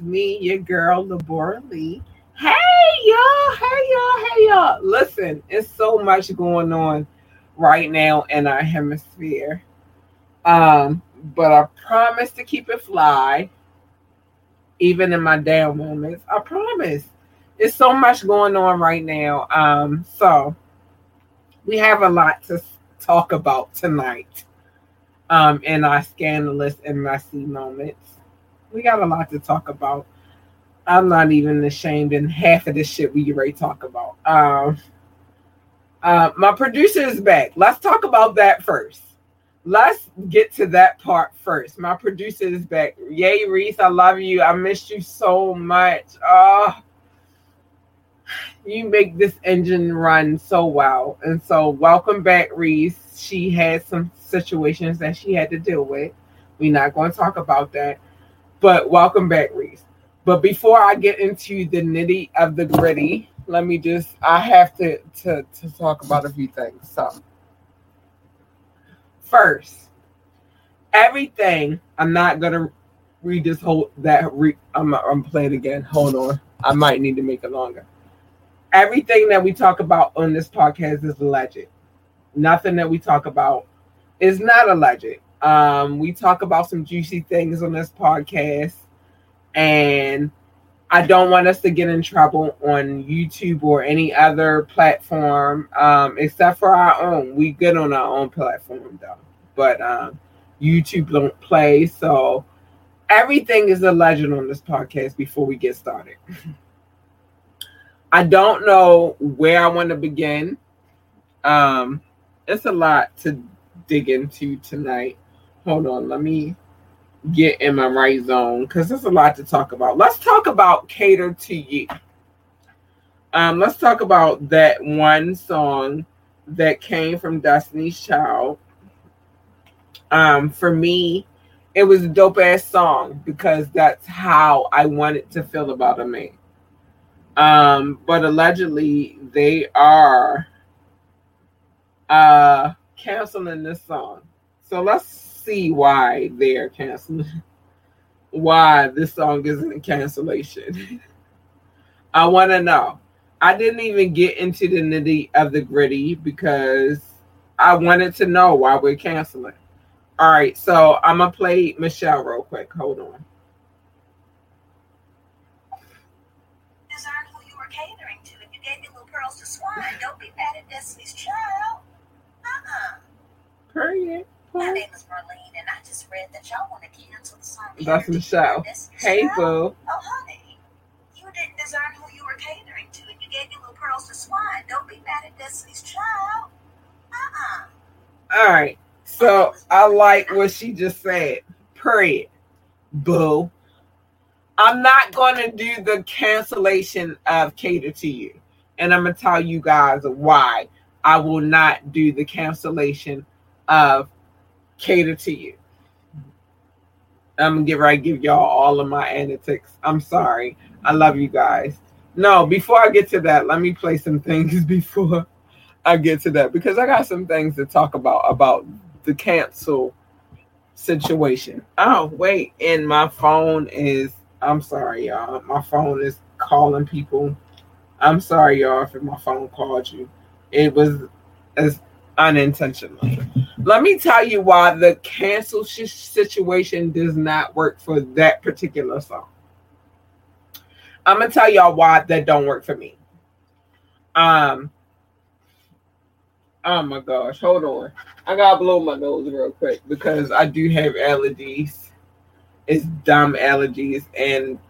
Me, your girl, Labora Lee. Hey y'all, hey y'all, hey y'all. Listen, it's so much going on right now in our hemisphere. Um, but I promise to keep it fly, even in my down moments. I promise. It's so much going on right now. Um, so we have a lot to talk about tonight. Um, in our scandalous and messy moments. We got a lot to talk about. I'm not even ashamed in half of this shit we already talk about. Um, uh, my producer is back. Let's talk about that first. Let's get to that part first. My producer is back. Yay, Reese, I love you. I missed you so much. Oh, you make this engine run so well. And so, welcome back, Reese. She had some situations that she had to deal with. We're not going to talk about that. But welcome back, Reese. But before I get into the nitty of the gritty, let me just I have to to, to talk about a few things. So first, everything I'm not gonna read this whole that re, I'm I'm playing again. Hold on. I might need to make it longer. Everything that we talk about on this podcast is alleged. Nothing that we talk about is not alleged. Um, we talk about some juicy things on this podcast, and I don't want us to get in trouble on YouTube or any other platform, um, except for our own. We good on our own platform though, but um, YouTube don't play, so everything is a legend on this podcast. Before we get started, I don't know where I want to begin. Um, it's a lot to dig into tonight. Hold on, let me get in my right zone because there's a lot to talk about. Let's talk about Cater to You. Um, let's talk about that one song that came from Destiny's Child. Um, for me, it was a dope ass song because that's how I wanted to feel about a man. Um, but allegedly they are uh canceling this song. So let's see why they're canceling. why this song isn't a cancellation. I want to know. I didn't even get into the nitty of the gritty because I wanted to know why we're canceling. All right, so I'm gonna play Michelle real quick. Hold on. Who you were catering to. If you gave me little pearls to swine, don't be mad at Destiny's Child. Uh-uh. Period. My name is Marlene, and I just read that y'all want to cancel the song. That's Michelle. Hey, boo. Oh, honey, you didn't design who you were catering to. If you gave me little pearls to swine, don't be mad at Destiny's Child. Uh-uh. All right. So I like what she just said. Period. Boo. I'm not going to do the cancellation of Cater to You. And I'm going to tell you guys why I will not do the cancellation of Cater to You. I'm to get right give y'all all of my antics. I'm sorry. I love you guys. No, before I get to that, let me play some things before I get to that because I got some things to talk about about the cancel situation. Oh, wait, and my phone is I'm sorry, y'all. My phone is calling people. I'm sorry, y'all, if my phone called you. It was as unintentionally. Let me tell you why the cancel sh- situation does not work for that particular song. I'm gonna tell y'all why that don't work for me. Um. Oh my gosh, hold on. I gotta blow my nose real quick because I do have allergies. It's dumb allergies, and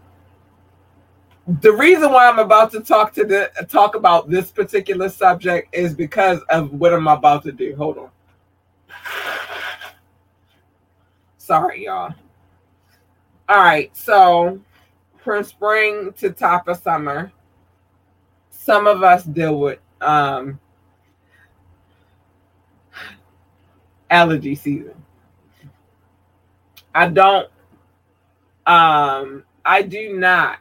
the reason why I'm about to talk to the talk about this particular subject is because of what I'm about to do. Hold on. Sorry, y'all. All right, so from spring to top of summer, some of us deal with um, allergy season. I don't. Um, I do not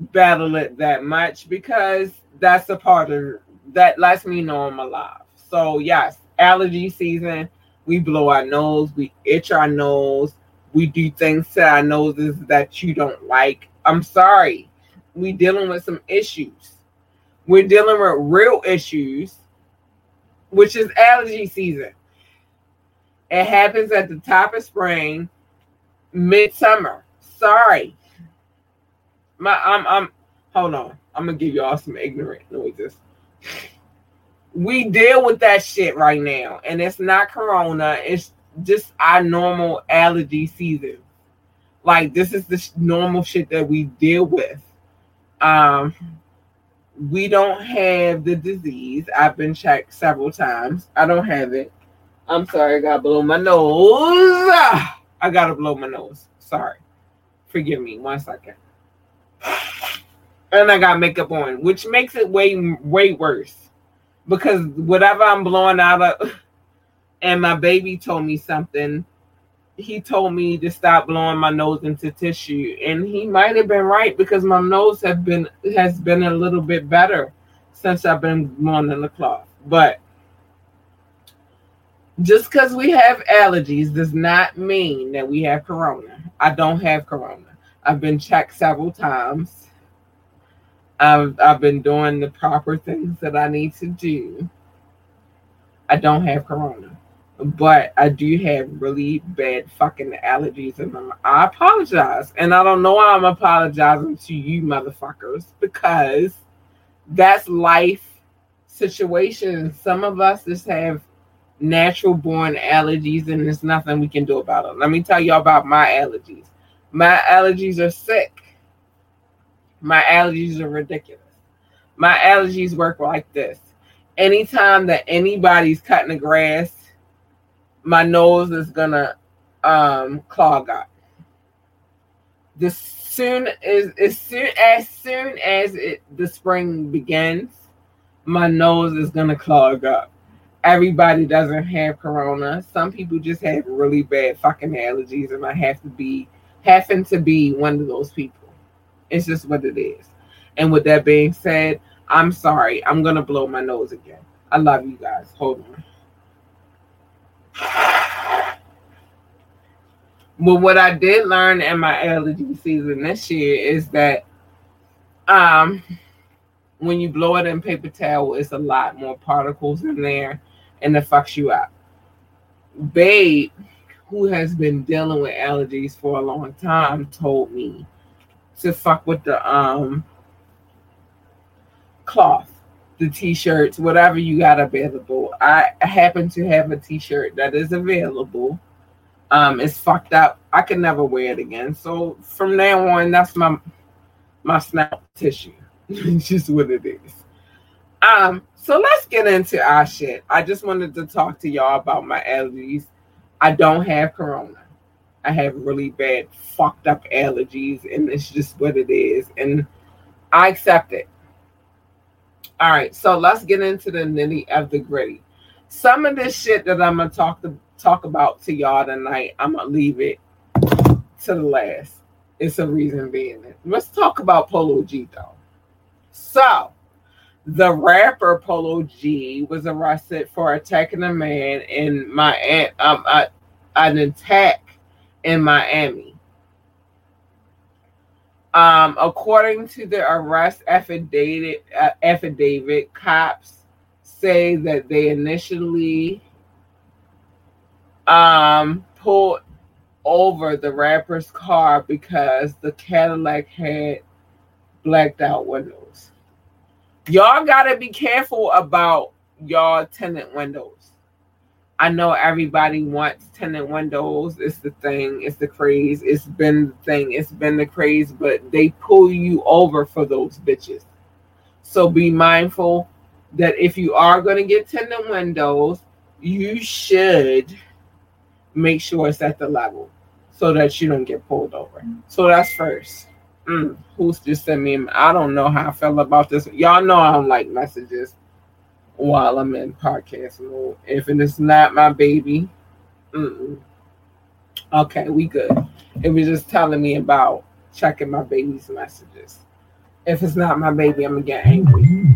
battle it that much because that's a part of that lets me know I'm alive. So yes, allergy season, we blow our nose, we itch our nose, We do things to our noses that you don't like. I'm sorry. We dealing with some issues. We're dealing with real issues, which is allergy season. It happens at the top of spring, midsummer. Sorry. My I'm I'm hold on. I'm gonna give y'all some ignorant noises. We deal with that shit right now, and it's not corona, it's just our normal allergy season. Like this is the normal shit that we deal with. Um we don't have the disease. I've been checked several times. I don't have it. I'm sorry, I gotta blow my nose. I gotta blow my nose. Sorry. Forgive me. One second. And I got makeup on, which makes it way way worse. Because whatever I'm blowing out of and my baby told me something. He told me to stop blowing my nose into tissue. And he might have been right because my nose have been has been a little bit better since I've been blowing in the cloth. But just because we have allergies does not mean that we have corona. I don't have corona. I've been checked several times. I've, I've been doing the proper things that I need to do. I don't have corona, but I do have really bad fucking allergies, and I apologize. And I don't know why I'm apologizing to you motherfuckers because that's life situation. Some of us just have natural born allergies and there's nothing we can do about it. Let me tell y'all about my allergies. My allergies are sick. My allergies are ridiculous. My allergies work like this. Anytime that anybody's cutting the grass, my nose is gonna um, clog up. The soon as as soon as soon as it the spring begins, my nose is gonna clog up everybody doesn't have corona. Some people just have really bad fucking allergies, and I have to be having to be one of those people. It's just what it is. And with that being said, I'm sorry. I'm gonna blow my nose again. I love you guys. Hold on. But what I did learn in my allergy season this year is that um when you blow it in paper towel, it's a lot more particles in there and it fucks you up. Babe, who has been dealing with allergies for a long time, told me to fuck with the um cloth, the t-shirts, whatever you got available. I happen to have a t-shirt that is available. Um, it's fucked up. I can never wear it again. So from now on, that's my my snap tissue. it's just what it is. Um, so let's get into our shit. I just wanted to talk to y'all about my allergies. I don't have corona. I have really bad fucked up allergies, and it's just what it is. And I accept it. All right, so let's get into the nitty of the gritty. Some of this shit that I'm gonna talk to talk about to y'all tonight, I'm gonna leave it to the last. It's a reason being it. Let's talk about Polo G though. So the rapper Polo G was arrested for attacking a man in my um uh, an attack in Miami. Um, according to the arrest affidavit, uh, affidavit, cops say that they initially um pulled over the rapper's car because the Cadillac had blacked out windows y'all gotta be careful about y'all tenant windows. I know everybody wants tenant windows. It's the thing. It's the craze. It's been the thing. It's been the craze, but they pull you over for those bitches. So be mindful that if you are going to get tenant windows, you should make sure it's at the level so that you don't get pulled over. So that's first. Mm, who's just sent me? I don't know how I felt about this. Y'all know I don't like messages while I'm in podcast mode. If it is not my baby, mm-mm. okay, we good. It was just telling me about checking my baby's messages. If it's not my baby, I'm gonna get angry.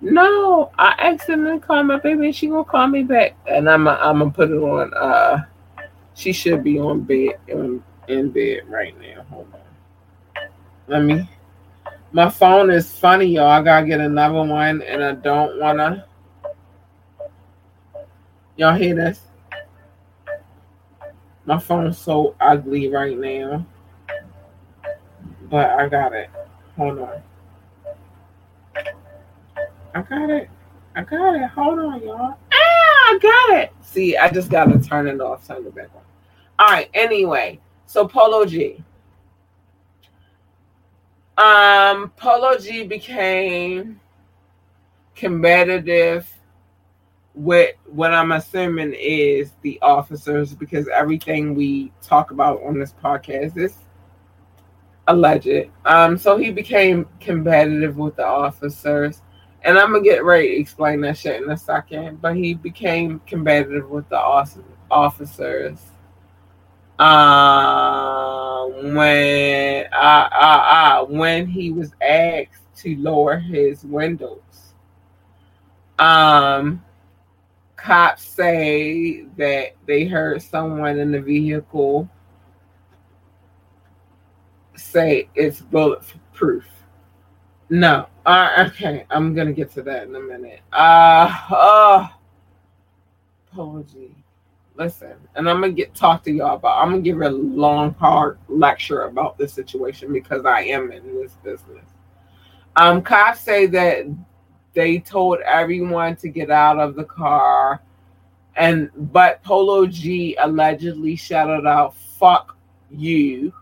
No, I accidentally called my baby and she gonna call me back, and I'm I'm gonna put it on uh She should be on bed in, in bed right now. Hold on. Let me. My phone is funny, y'all. I gotta get another one, and I don't wanna. Y'all hear this? My phone's so ugly right now, but I got it. Hold on. I got it. I got it. Hold on, y'all. Ah, I got it. See, I just gotta turn it off. Turn it back on. All right. Anyway, so Polo G. Um, Polo G became competitive with what I'm assuming is the officers because everything we talk about on this podcast is alleged. Um, so he became competitive with the officers and I'm gonna get ready to explain that shit in a second. But he became competitive with the officers. Uh, when uh, uh, uh, when he was asked to lower his windows. Um, cops say that they heard someone in the vehicle say it's bulletproof. No. Uh, okay, I'm gonna get to that in a minute. Uh oh apology. Listen, and I'm gonna get talk to y'all about I'm gonna give a long hard lecture about this situation because I am in this business. Um cops say that they told everyone to get out of the car and but Polo G allegedly shouted out fuck you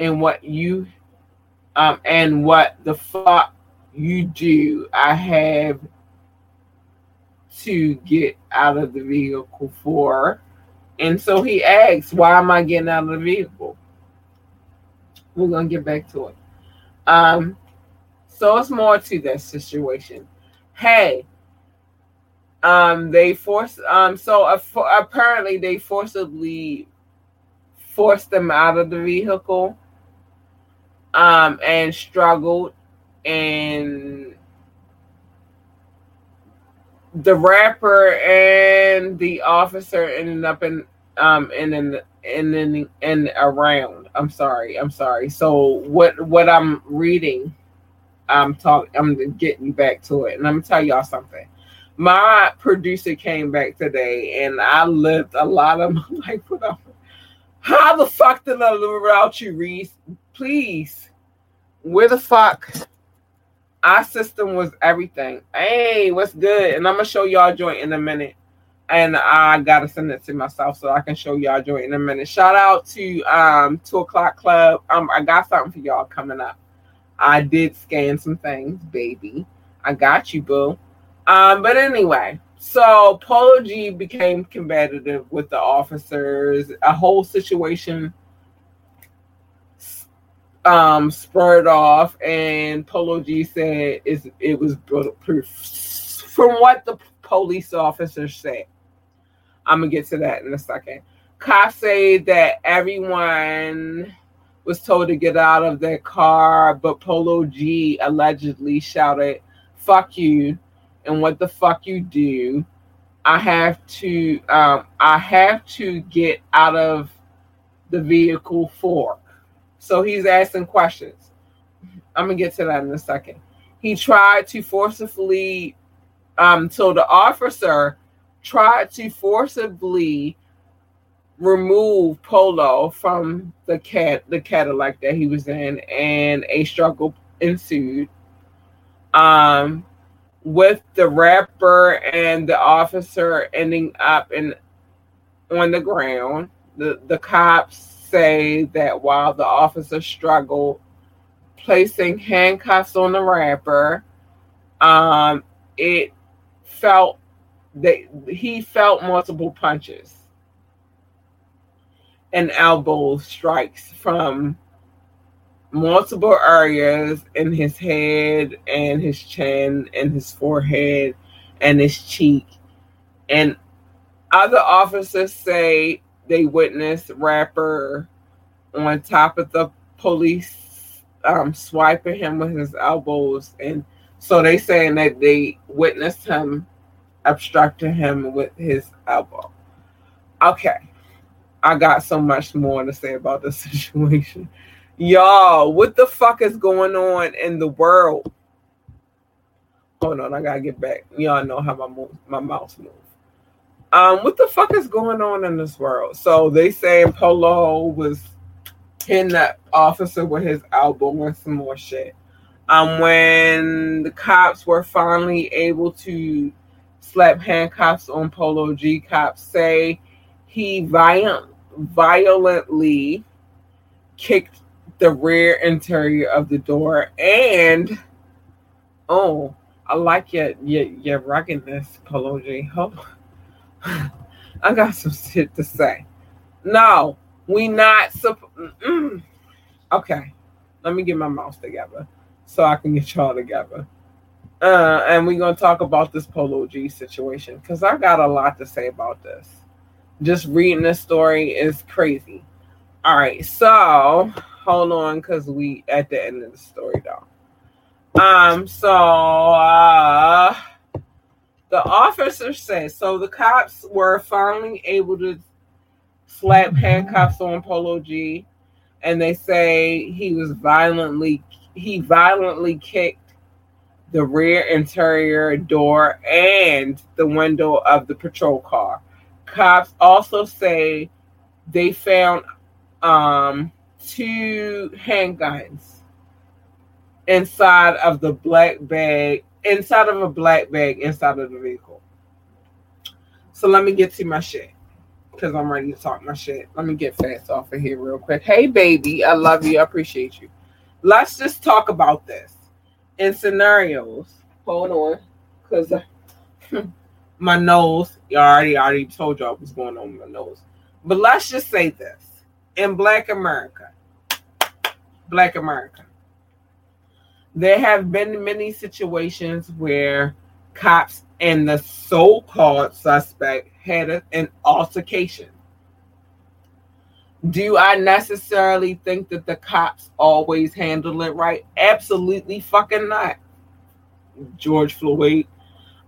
and what you um, and what the fuck you do, I have to get out of the vehicle for. And so he asks, Why am I getting out of the vehicle? We're going to get back to it. Um, so it's more to that situation. Hey, um, they forced, um, so apparently they forcibly forced them out of the vehicle um, and struggled and the rapper and the officer ended up in um in in in in, in around i'm sorry i'm sorry. So what what i'm reading i'm talking i'm getting back to it. And i'm gonna tell y'all something. My producer came back today and i lived a lot of my life without how the fuck did i live without you reese? Please, where the fuck? Our system was everything. Hey, what's good? And I'm gonna show y'all joint in a minute. And I gotta send it to myself so I can show y'all joint in a minute. Shout out to um two o'clock club. Um, I got something for y'all coming up. I did scan some things, baby. I got you, boo. Um, but anyway, so Polo G became combative with the officers. A whole situation um, spurred off, and Polo G said it was bulletproof. From what the police officer said, I'm gonna get to that in a second. Cops say that everyone was told to get out of their car, but Polo G allegedly shouted, "Fuck you!" and what the fuck you do? I have to, um, I have to get out of the vehicle for so he's asking questions. I'm gonna get to that in a second. He tried to forcibly, um, so the officer tried to forcibly remove Polo from the cat the Cadillac that he was in, and a struggle ensued. Um, with the rapper and the officer ending up in on the ground. The the cops say that while the officer struggled placing handcuffs on the rapper, um, it felt that he felt multiple punches and elbow strikes from multiple areas in his head and his chin and his forehead and his cheek. And other officers say they witnessed rapper on top of the police um, swiping him with his elbows and so they saying that they witnessed him obstructing him with his elbow Okay. I got so much more to say about this situation. Y'all, what the fuck is going on in the world? Hold on, I gotta get back. Y'all know how my move, my mouse moves. Um, what the fuck is going on in this world? So they saying Polo was hitting that officer with his elbow and some more shit. Um, when the cops were finally able to slap handcuffs on Polo G, cops say he violent, violently kicked the rear interior of the door and oh I like your your, your ruggedness, Polo G. Oh, I got some shit to say. No, we not supposed. Okay, let me get my mouse together so I can get y'all together. Uh, and we're gonna talk about this Polo G situation because I got a lot to say about this. Just reading this story is crazy. All right, so hold on because we at the end of the story though. Um, so uh the officer says so the cops were finally able to slap handcuffs on Polo G and they say he was violently he violently kicked the rear interior door and the window of the patrol car. Cops also say they found um, two handguns inside of the black bag, inside of a black bag inside of the vehicle. So let me get to my shit because I'm ready to talk my shit. Let me get fast off of here real quick. Hey, baby, I love you. I appreciate you. Let's just talk about this in scenarios. Hold on, because my nose. You already, already told y'all what's going on with my nose. But let's just say this: in Black America, Black America, there have been many situations where cops and the so-called suspect had an altercation. Do I necessarily think that the cops always handle it right? Absolutely fucking not. George Floyd,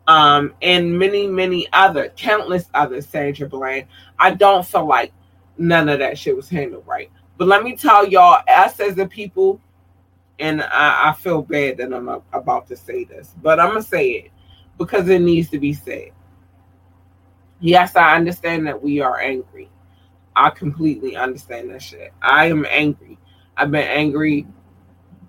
um, and many, many other, countless other Sandra Bland. I don't feel like none of that shit was handled right. But let me tell y'all, us as a people, and I, I feel bad that I'm about to say this, but I'm gonna say it because it needs to be said. Yes, I understand that we are angry. I completely understand that shit. I am angry. I've been angry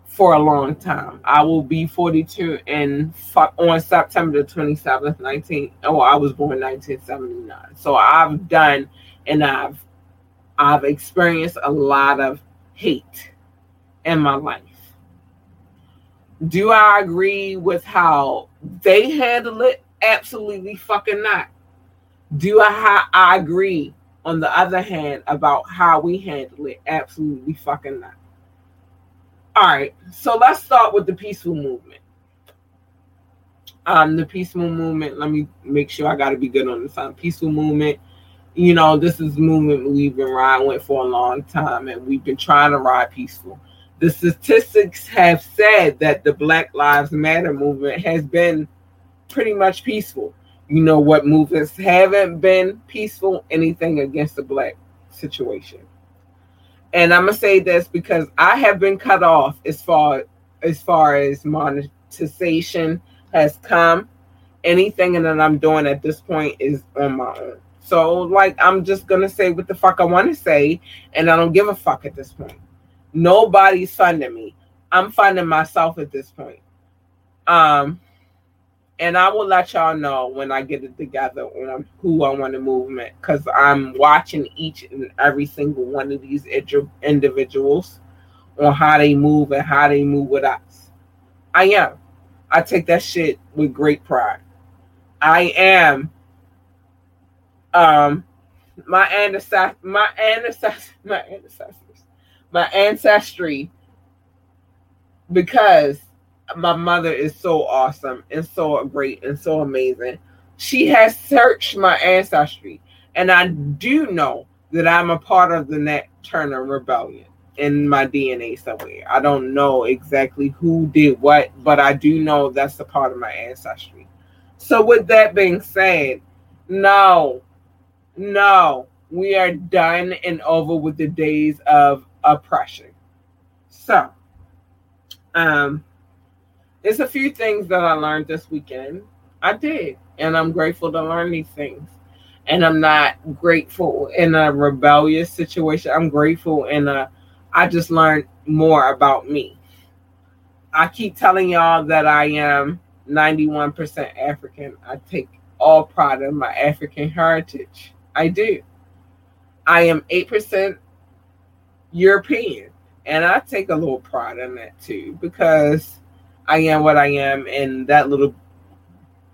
for a long time. I will be 42 and on September 27th, 19. Oh, I was born 1979. So I've done and I've I've experienced a lot of hate in my life. Do I agree with how they handle it? Absolutely fucking not. Do I I agree on the other hand about how we handle it? Absolutely fucking not. All right, so let's start with the peaceful movement. Um, the peaceful movement. Let me make sure I got to be good on this. Um, peaceful movement. You know, this is movement we've been riding with for a long time, and we've been trying to ride peaceful. The statistics have said that the Black Lives Matter movement has been pretty much peaceful. You know what movements haven't been peaceful? Anything against the black situation. And i'm gonna say this because i have been cut off as far as far as monetization has come. Anything that i'm doing at this point is on my own. So like i'm just gonna say what the fuck i want to say and i don't give a fuck at this point nobody's funding me i'm funding myself at this point um and I will let y'all know when I get it together on who I want to movement because I'm watching each and every single one of these individuals on how they move and how they move with us. I am. I take that shit with great pride. I am. Um, my ancestors, my ancestors, my ancestors, my ancestry, because my mother is so awesome and so great and so amazing. She has searched my ancestry, and I do know that I'm a part of the Nat Turner Rebellion in my DNA somewhere. I don't know exactly who did what, but I do know that's a part of my ancestry. So, with that being said, no, no, We are done and over with the days of oppression. So, um, there's a few things that I learned this weekend. I did, and I'm grateful to learn these things. And I'm not grateful in a rebellious situation. I'm grateful in a I just learned more about me. I keep telling y'all that I am 91% African. I take all pride in my African heritage. I do. I am 8% European. And I take a little pride in that too because I am what I am, and that little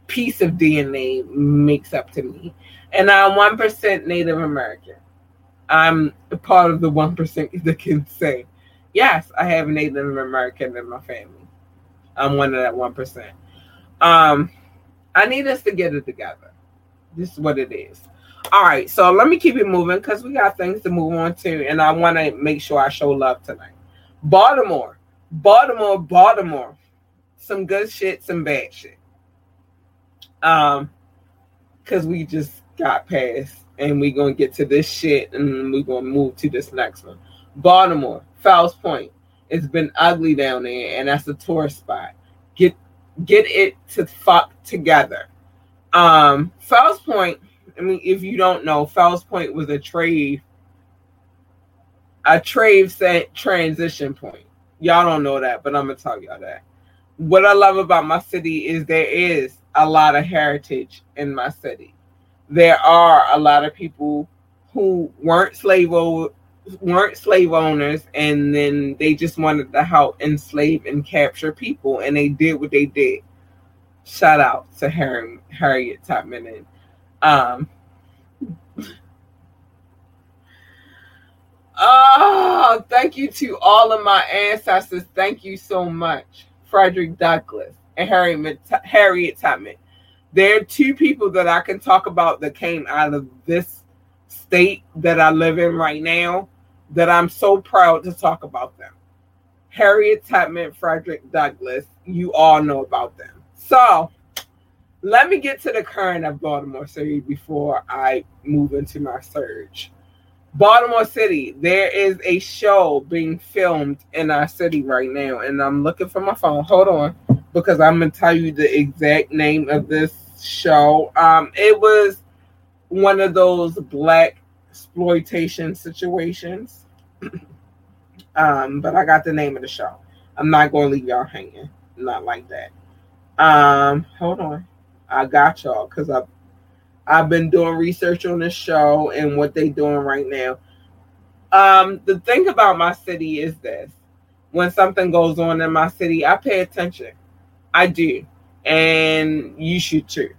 piece of DNA makes up to me. And I'm 1% Native American. I'm a part of the 1% that can say, yes, I have Native American in my family. I'm one of that 1%. Um, I need us to get it together. This is what it is. All right, so let me keep it moving because we got things to move on to, and I want to make sure I show love tonight. Baltimore, Baltimore, Baltimore. Some good shit, some bad shit. Um, because we just got past, and we're gonna get to this shit, and we're gonna move to this next one. Baltimore, Fells Point. It's been ugly down there, and that's a tourist spot. Get get it to fuck together. Um, Fells Point. I mean, if you don't know, Fells Point was a trade, a trade transition point. Y'all don't know that, but I'm gonna tell y'all that. What I love about my city is there is a lot of heritage in my city. There are a lot of people who weren't slave weren't slave owners and then they just wanted to help enslave and capture people and they did what they did shout out to Harry, harriet tubman and um oh thank you to all of my ancestors thank you so much frederick douglass and harriet, harriet tubman there are two people that i can talk about that came out of this state that I live in right now that I'm so proud to talk about them. Harriet Tubman, Frederick Douglass, you all know about them. So let me get to the current of Baltimore City before I move into my surge. Baltimore City, there is a show being filmed in our city right now, and I'm looking for my phone. Hold on, because I'm gonna tell you the exact name of this show. Um, it was one of those black exploitation situations. um, but I got the name of the show. I'm not to leave y'all hanging. Not like that. Um, hold on. I got y'all because I've I've been doing research on this show and what they doing right now. Um, the thing about my city is this: when something goes on in my city, I pay attention. I do, and you should too.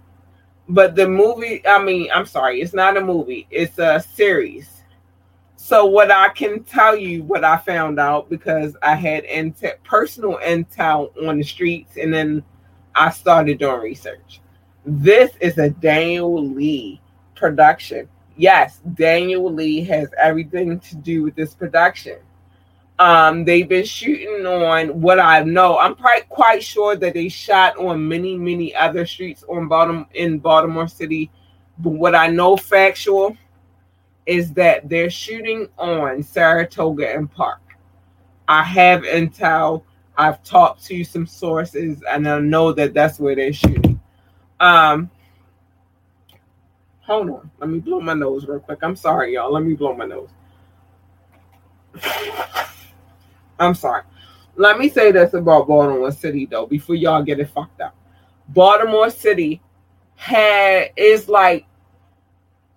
But the movie i mean i'm sorry it's not a movie. It's a series. So what i can tell you what i found out because i had intel, personal intel on the streets and then i started doing research this is a daniel lee production yes daniel lee has everything to do with this production um, they've been shooting on what I know. I'm quite quite sure that they shot on many, many other streets on Baltimore in Baltimore City. But what I know factual is that they're shooting on Saratoga and Park. I have intel. I've talked to some sources, and I know that that's where they're shooting. Um, hold on. Let me blow my nose real quick. I'm sorry, y'all. Let me blow my nose. I'm sorry. Let me say this about Baltimore City though, before y'all get it fucked up. Baltimore City had is like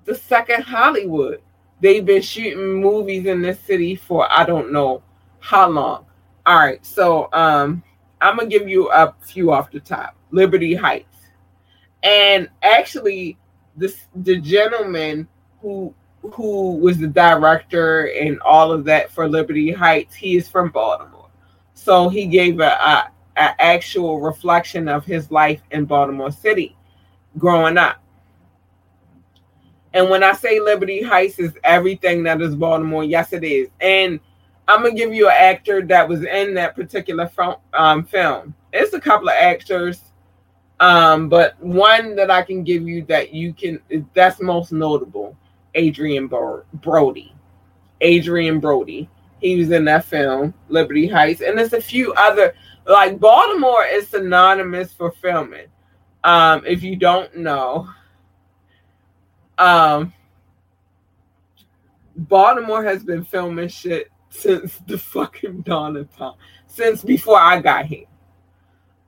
the second Hollywood. They've been shooting movies in this city for I don't know how long. All right, so um I'm gonna give you a few off the top. Liberty Heights. And actually the gentleman who who was the director and all of that for Liberty Heights, he is from Baltimore. So he gave a, a, a actual reflection of his life in Baltimore City growing up. And when I say Liberty Heights is everything that is Baltimore, yes, it is. And I'm gonna give you an actor that was in that particular film. Um, film. It's a couple of actors, um, but one that I can give you that you can that's most notable Adrien Brody. Adrien Brody. He was in that film, Liberty Heights, and there's a few other. Like Baltimore is synonymous for filming. Um, if you don't know, um, Baltimore has been filming shit since the fucking dawn of time, since before I got here.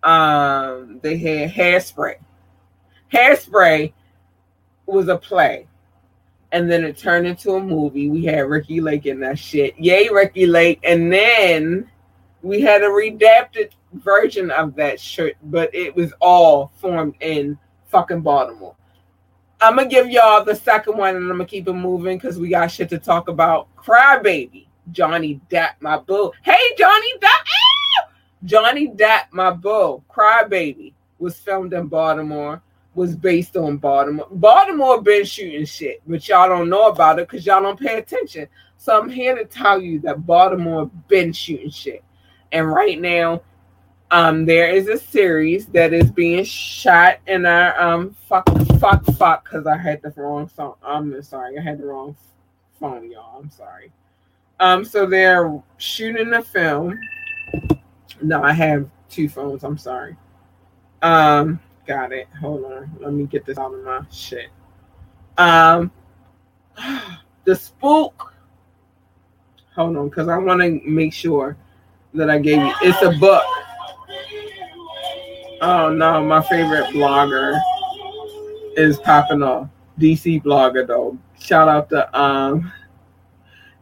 Um, they had Hairspray. Hairspray was a play, and then it turned into a movie. We had Ricki Lake in that shit. Yay, Ricki Lake! And then we had a redacted version of that shit, but it was all formed in fucking Baltimore. I'm gonna give y'all the second one, and I'm gonna keep it moving because we got shit to talk about. Crybaby, Johnny Depp, my boo. Hey, Johnny Depp, Johnny Depp, my boo. Crybaby was filmed in Baltimore. Was based on Baltimore. Baltimore been shooting shit, but y'all don't know about it because y'all don't pay attention. So I'm here to tell you that Baltimore been shooting shit, and right now um, there is a series that is being shot in our um fuck fuck fuck because I had the wrong song. I'm sorry, I had the wrong phone, y'all. I'm sorry. Um, so they're shooting a film. No, I have two phones. I'm sorry. Um, got it. Hold on. Let me get this out of my shit. Um, the spook. Hold on, because I want to make sure that I gave you. It's a book. Oh no, my favorite blogger is popping off. DC blogger though. Shout out to um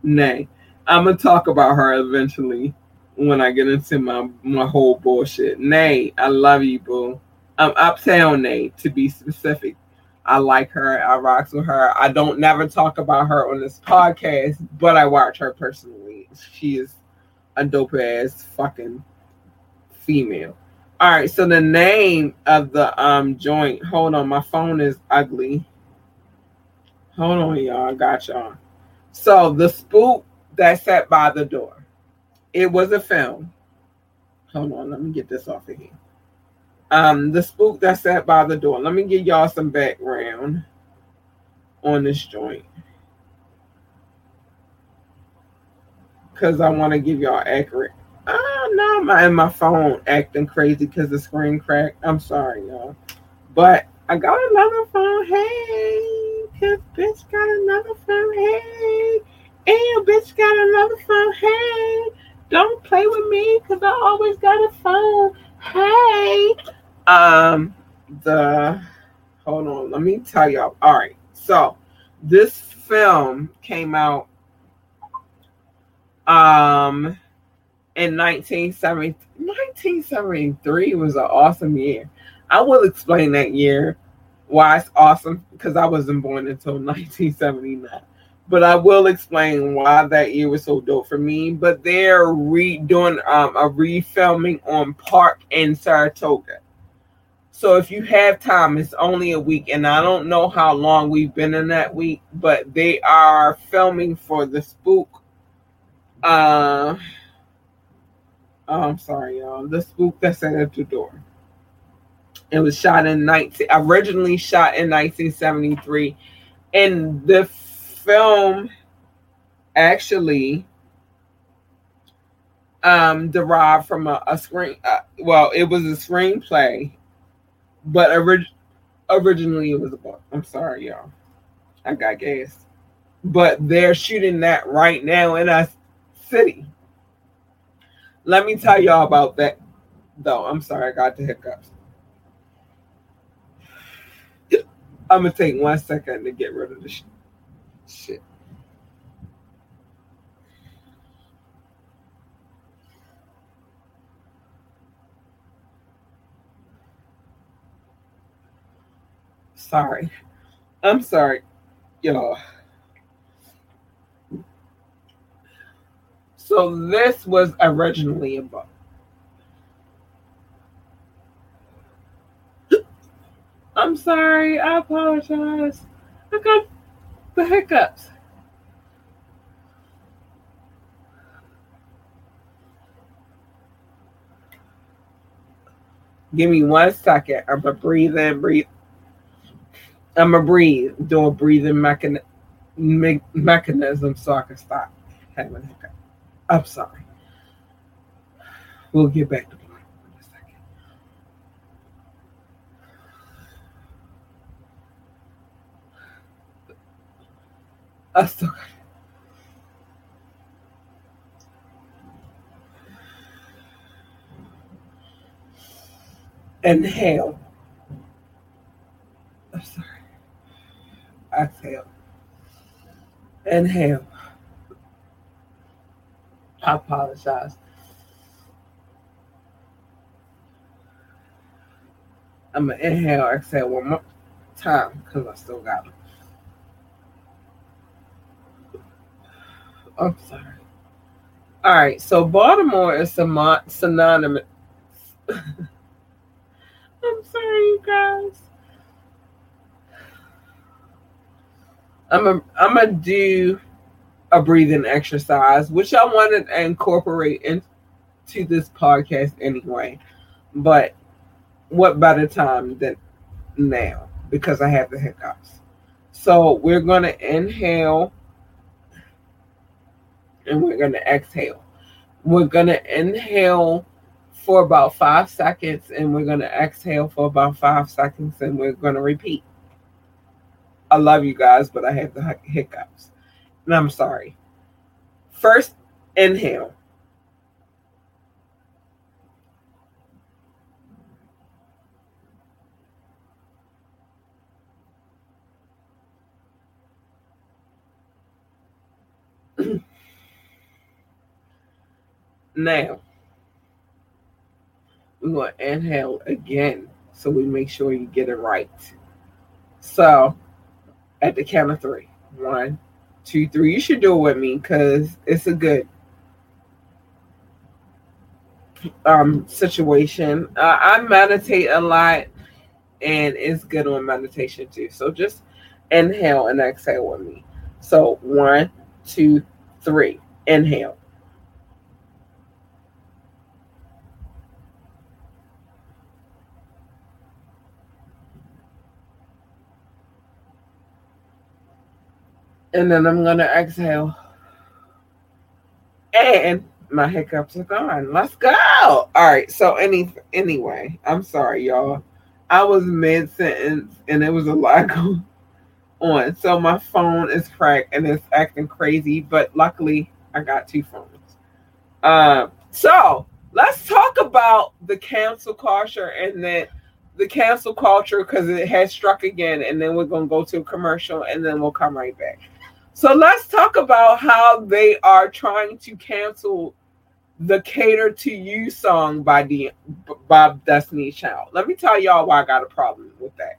Nay. I'm gonna talk about her eventually when I get into my my whole bullshit. Nay, I love you, boo. I'm uptown Nay to be specific. I like her. I rocks with her. I don't never talk about her on this podcast, but I watch her personally. She is a dope ass fucking female. All right, so the name of the um joint. Hold on, my phone is ugly. Hold on, y'all. I got y'all. So the spook that sat by the door. It was a film. Hold on, let me get this off of here. Um, the spook that sat by the door. Let me give y'all some background on this joint. Cause I want to give y'all accurate Oh no, my my phone acting crazy because the screen cracked. I'm sorry, y'all. But I got another phone. Hey, cause bitch got another phone. Hey, and bitch got another phone. Hey, don't play with me because I always got a phone. Hey, um, the hold on, let me tell y'all. All right, so this film came out um in 1970, 1973 was an awesome year. I will explain that year why it's awesome because I wasn't born until 1979. But I will explain why that year was so dope for me. But they're redoing um, a refilming on Park in Saratoga. So if you have time, it's only a week, and I don't know how long we've been in that week, but they are filming for the spook. Uh, Oh, I'm sorry, y'all. The spook that's at the door. It was shot in 19 originally shot in 1973. And the film actually um derived from a, a screen uh, well, it was a screenplay, but orig- originally it was a book. I'm sorry, y'all. I got gas. But they're shooting that right now in a city let me tell y'all about that, though. I'm sorry, I got the hiccups. I'm gonna take one second to get rid of the sh- shit. Sorry. I'm sorry, y'all. So this was originally a book. I'm sorry. I apologize. I got the hiccups. Give me one second. I'm gonna breathe in, breathe. I'm gonna breathe. Do a breathing mechanism. me- mechanism so I can stop having hiccup. I'm sorry. We'll get back to Blonde in a second. Got Inhale. I'm sorry. Exhale. Inhale. I apologize. I'm gonna inhale, exhale one more time because I still got them. I'm sorry. All right, so Baltimore is synonymous. I'm sorry, you guys. I'm a, I'm gonna do a breathing exercise, which I wanted to incorporate into this podcast anyway. But what better time than now because I have the hiccups. So we're gonna inhale and we're gonna exhale. We're gonna inhale for about five seconds and we're going to exhale for about five seconds and we're going to repeat. I love you guys, but I have the hiccups. And I'm sorry. First, inhale. Now, we're going to inhale again so we make sure you get it right. So at the count of three one, two, three. You should do it with me because it's a good um situation. Uh, I meditate a lot and it's good on meditation too. So just inhale and exhale with me. So one, two, three. Inhale. And then I'm going to exhale. And my hiccups are gone. Let's go. All right. So any anyway, I'm sorry, y'all. I was mid sentence and it was a lot going on. So my phone is cracked and it's acting crazy, but luckily I got two phones. Um, so let's talk about the cancel culture and then the cancel culture because it has struck again, and then we're gonna go to a commercial and then we'll come right back. So let's talk about how they are trying to cancel the Cater to You song by the Bob Destiny Child. Let me tell y'all why I got a problem with that.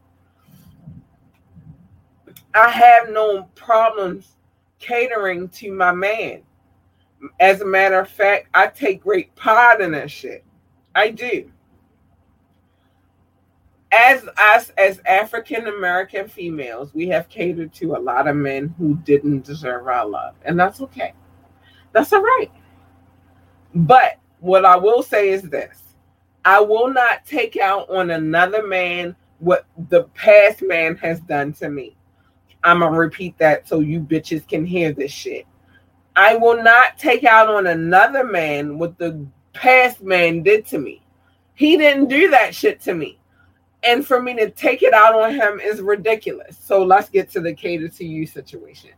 I have no problems catering to my man. As a matter of fact, I take great pride in that shit. I do as us as African American females, we have catered to a lot of men who didn't deserve our love, and that's okay. That's all right. But what I will say is this I will not take out on another man what the past man has done to me. I'm gonna repeat that so you bitches can hear this shit. I will not take out on another man what the past man did to me. He didn't do that shit to me and for me to take it out on him is ridiculous. So let's get to the cater to you situation.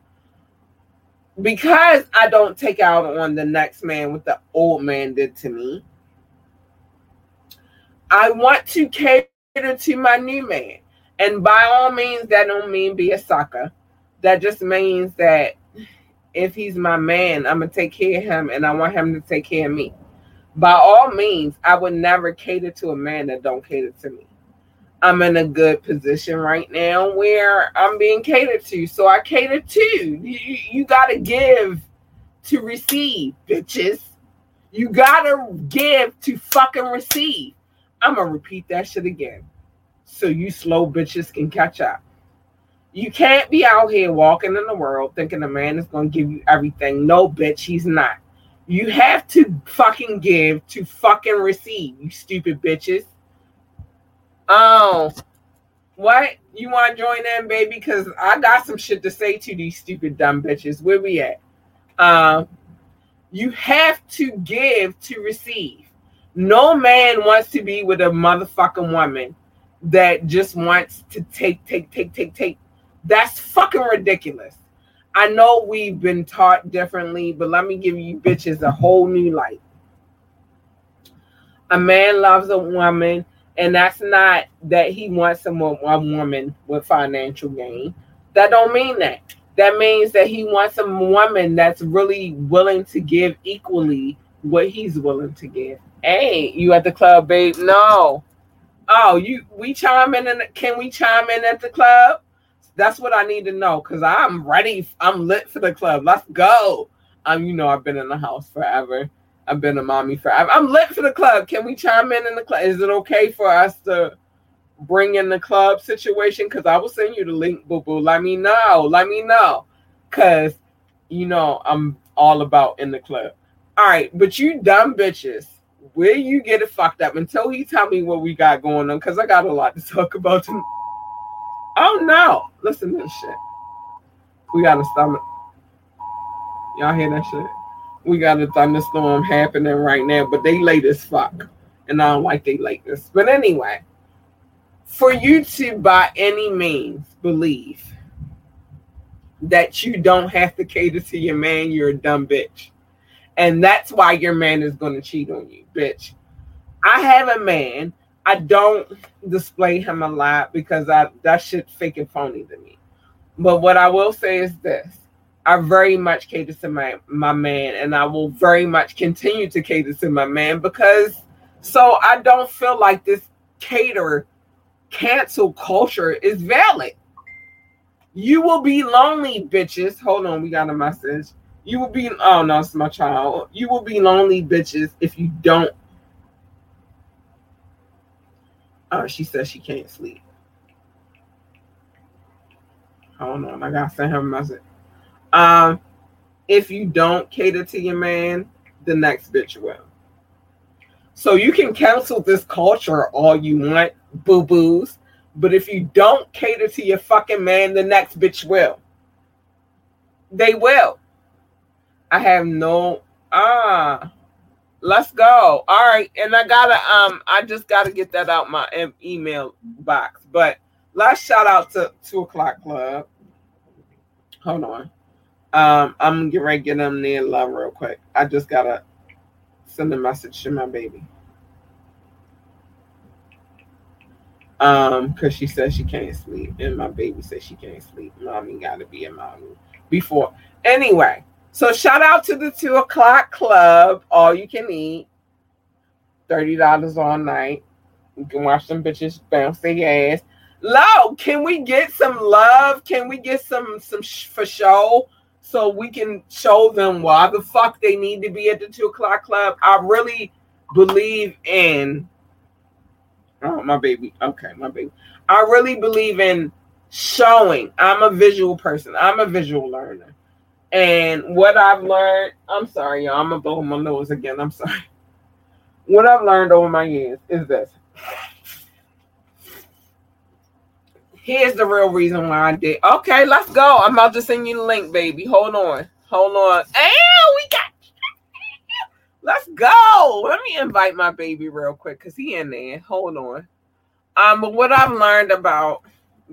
Because I don't take out on the next man what the old man did to me, I want to cater to my new man. And by all means, that don't mean be a sucker. That just means that if he's my man, I'm gonna take care of him and I want him to take care of me. By all means, I would never cater to a man that don't cater to me. I'm in a good position right now where I'm being catered to. So I cater to. You, you got to give to receive, bitches. You got to give to fucking receive. I'm going to repeat that shit again so you slow bitches can catch up. You can't be out here walking in the world thinking a man is going to give you everything. No, bitch, he's not. You have to fucking give to fucking receive, you stupid bitches. Oh, What? You want to join in, baby? Because I got some shit to say to these stupid dumb bitches. Where we at? Um, you have to give to receive. No man wants to be with a motherfucking woman that just wants to take, take, take, take, take. That's fucking ridiculous. I know we've been taught differently, but let me give you bitches a whole new light. A man loves a woman and that's not that he wants a, a woman with financial gain. That don't mean that. That means that he wants a woman that's really willing to give equally what he's willing to give. Hey, you at the club, babe? No. Oh, you we chime in and can we chime in at the club? That's what I need to know because I'm ready. I'm lit for the club. Let's go. Um, you know, I've been in the house forever. I've been a mommy for. I'm lit for the club. Can we chime in in the club? Is it okay for us to bring in the club situation? Because I will send you the link, boo boo. Let me know. Let me know. Because you know I'm all about in the club. All right, but you dumb bitches, where you get it fucked up until he tell me what we got going on? Because I got a lot to talk about. Oh no! Listen to this shit. We got a stomach. Y'all hear that shit? We got a thunderstorm happening right now, but they late as fuck. And I don't like they lateness. But anyway, for you to by any means believe that you don't have to cater to your man, you're a dumb bitch. And that's why your man is to cheat on you, bitch. I have a man. I don't display him a lot because I that shit fake and phony to me. But what I will say is this I very much cater to my my man, and I will very much continue to cater to my man because so I don't feel like this cater cancel culture is valid. You will be lonely, bitches. Hold on, we got a message. You will be oh no, it's my child. You will be lonely, bitches, if you don't. Oh, she says she can't sleep. Hold on, I gotta send her a message. Um, if you don't cater to your man, the next bitch will. So you can cancel this culture all you want, boo boos. But if you don't cater to your fucking man, the next bitch will. They will. I have no ah. Let's go. All right, and I gotta um, I just gotta get that out my email box. But last shout out to two o'clock club. Hold on. Um, I'm getting ready to get them near love real quick. I just gotta send a message to my baby. Um, because she says she can't sleep, and my baby says she can't sleep. Mommy gotta be in my room before. Anyway, so shout out to the two o'clock club. All you can eat. Thirty dollars all night. You can watch some bitches bounce their ass. Low, can we get some love? Can we get some some sh- for show? So we can show them why the fuck they need to be at the two o'clock club. I really believe in. Oh, my baby. Okay, my baby. I really believe in showing. I'm a visual person. I'm a visual learner. And what I've learned, I'm sorry, y'all. I'm gonna blow my nose again. I'm sorry. What I've learned over my years is this. Here's the real reason why I did. Okay, let's go. I'm about to send you the link, baby. Hold on. Hold on. And we got let's go. Let me invite my baby real quick because he in there. Hold on. Um, but what I've learned about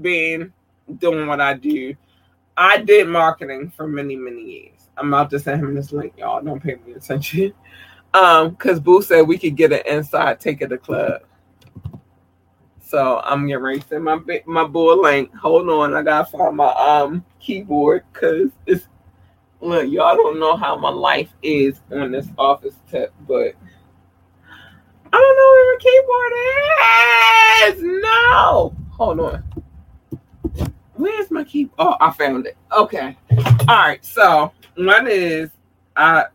being doing what I do, I did marketing for many, many years. I'm about to send him this link, y'all. Don't pay me attention. Um, because Boo said we could get an inside take at the club. So I'm getting ready to send my my board link. Hold on, I gotta find my um keyboard because it's look, y'all don't know how my life is on this office tip, but I don't know where my keyboard is. No, hold on. Where's my keyboard? Oh, I found it. Okay. All right. So one is I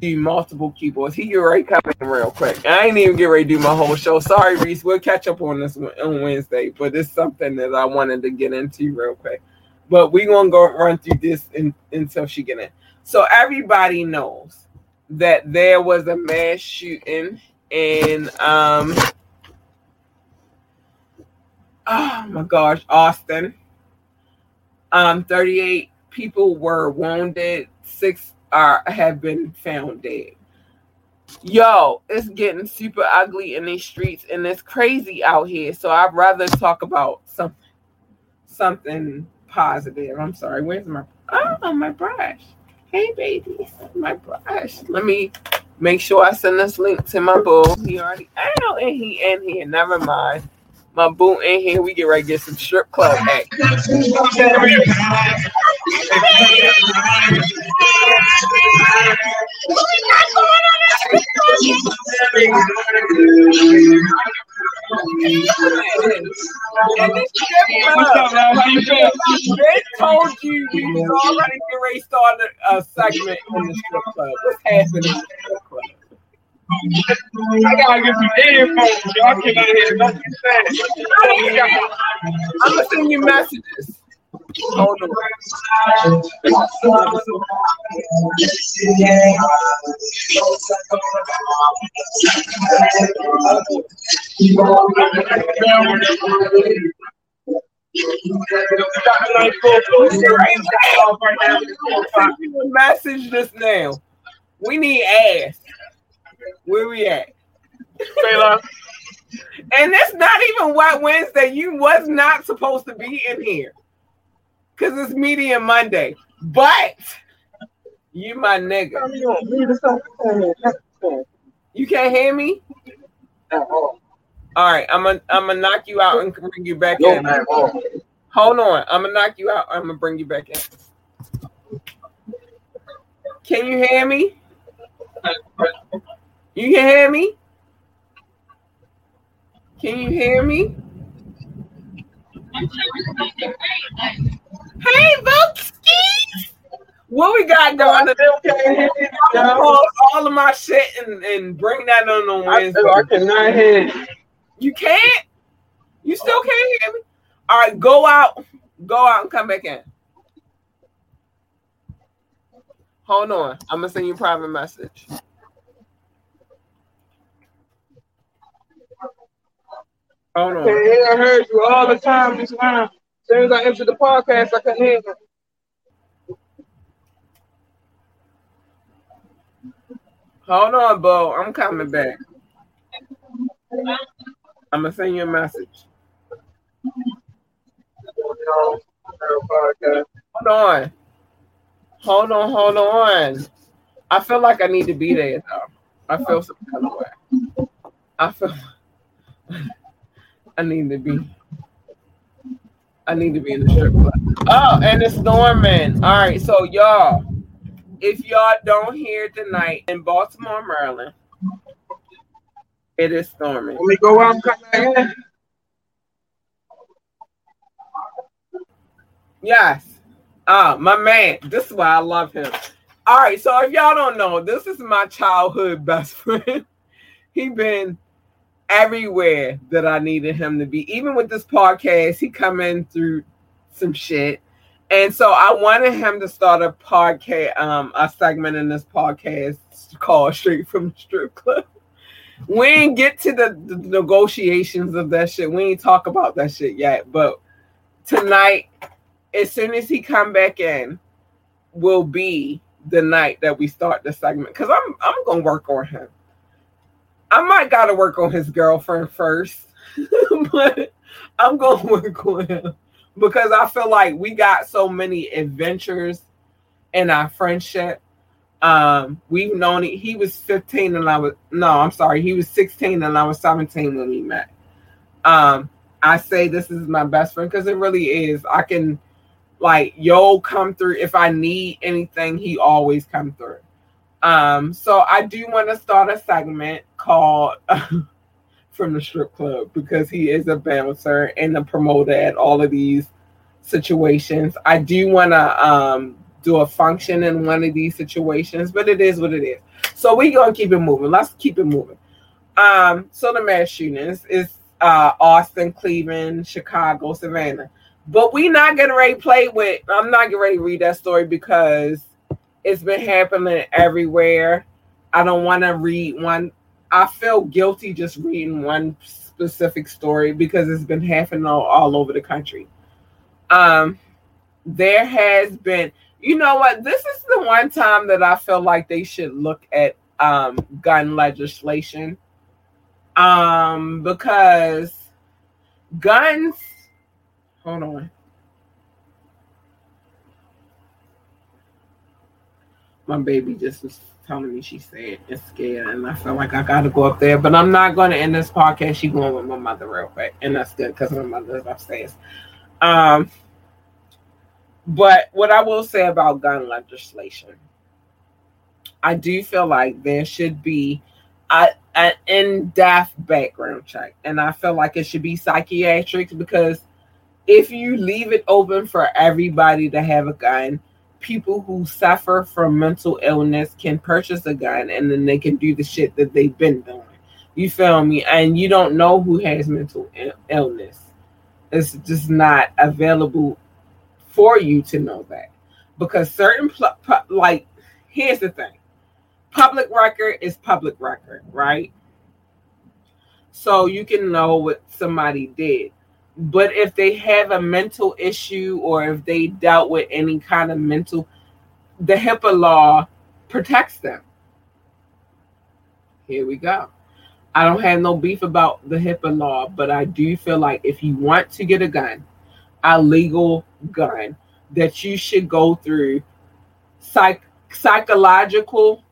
do multiple keyboards. He get ready coming real quick. I ain't even get ready to do my whole show. Sorry, Reese. We'll catch up on this on Wednesday, but it's something that I wanted to get into real quick. But we gonna go run through this in, until she get in. So everybody knows that there was a mass shooting in um oh my gosh, Austin. Um, 38 people were wounded, six are have been found dead. Yo, it's getting super ugly in these streets and it's crazy out here. So I'd rather talk about something something positive. I'm sorry, where's my oh my brush? Hey baby, my brush. Let me make sure I send this link to my boo. He already out and he in here. Never mind my boo in here. We get right get some strip club act. They told you was already getting ready to a, a segment in the strip club. What's happening in the strip club? I gotta get some earphones. Y'all cannot hear nothing saying. I'm gonna send you messages. Hold on. Message this now. We need ass. Where we at? Taylor. And that's not even White Wednesday. You was not supposed to be in here. Cause it's Medium Monday. But you my nigga. You can't hear me? All right, I'm gonna I'm gonna knock you out and bring you back in. Hold on, I'm gonna knock you out. I'm gonna bring you back in. Can you hear me? You can hear me? Can you hear me? Hey, Bookski! What we got going? All, all of my shit and, and bring that on on I, I cannot hear. You can't? You still can't hear me? All right, go out. Go out and come back in. Hold on. I'm gonna send you a private message. Hold on. I heard you all the time just now. As soon as I entered the podcast, I couldn't hear you. Hold on, Bo. I'm coming back. I'm gonna send you a message. Hold on. Hold on, hold on. I feel like I need to be there though. I feel some kind of way. I feel I need to be I need to be in the strip club. Oh, and it's storming. All right, so y'all, if y'all don't hear tonight in Baltimore, Maryland, it is storming. Let me go out and come back in. Yes. Ah, my man. This is why I love him. All right. So if y'all don't know, this is my childhood best friend. he been everywhere that I needed him to be. Even with this podcast, he come in through some shit. And so I wanted him to start a podcast, um, a segment in this podcast called Straight from the Strip Club. We ain't get to the, the negotiations of that shit. We ain't talk about that shit yet. But tonight, as soon as he come back in, will be the night that we start the segment. Cause I'm I'm gonna work on him. I might gotta work on his girlfriend first, but I'm gonna work on him because I feel like we got so many adventures in our friendship. Um, we've known it. He was 15 and I was no, I'm sorry, he was 16 and I was 17 when we met. Um, I say this is my best friend because it really is. I can like yo come through if I need anything, he always come through. Um, so I do want to start a segment called from the strip club because he is a bouncer and a promoter at all of these situations. I do want to um, do a function in one of these situations, but it is what it is. So we're gonna keep it moving. Let's keep it moving. Um, so the mass shootings is uh, Austin, Cleveland, Chicago, Savannah. But we not getting ready to play with. I'm not getting ready to read that story because it's been happening everywhere. I don't want to read one I feel guilty just reading one specific story because it's been happening all, all over the country. Um, there has been, you know what? This is the one time that I feel like they should look at um, gun legislation um, because guns. Hold on. My baby just was telling me she's sad and scared, and I feel like I gotta go up there. But I'm not to end this podcast. She going with my mother real quick, and that's good because my mother's upstairs. Um, but what I will say about gun legislation, I do feel like there should be a, an in-depth background check, and I feel like it should be psychiatric because if you leave it open for everybody to have a gun people who suffer from mental illness can purchase a gun and then they can do the shit that they've been doing. You feel me? And you don't know who has mental illness. It's just not available for you to know that. Because certain, pl- pu- like, here's the thing public record is public record, right? So you can know what somebody did. But if they have a mental issue or if they dealt with any kind of mental, the HIPAA law protects them. Here we go. I don't have no beef about the HIPAA law, but I do feel like if you want to get a gun, a legal gun, that you should go through psych psychological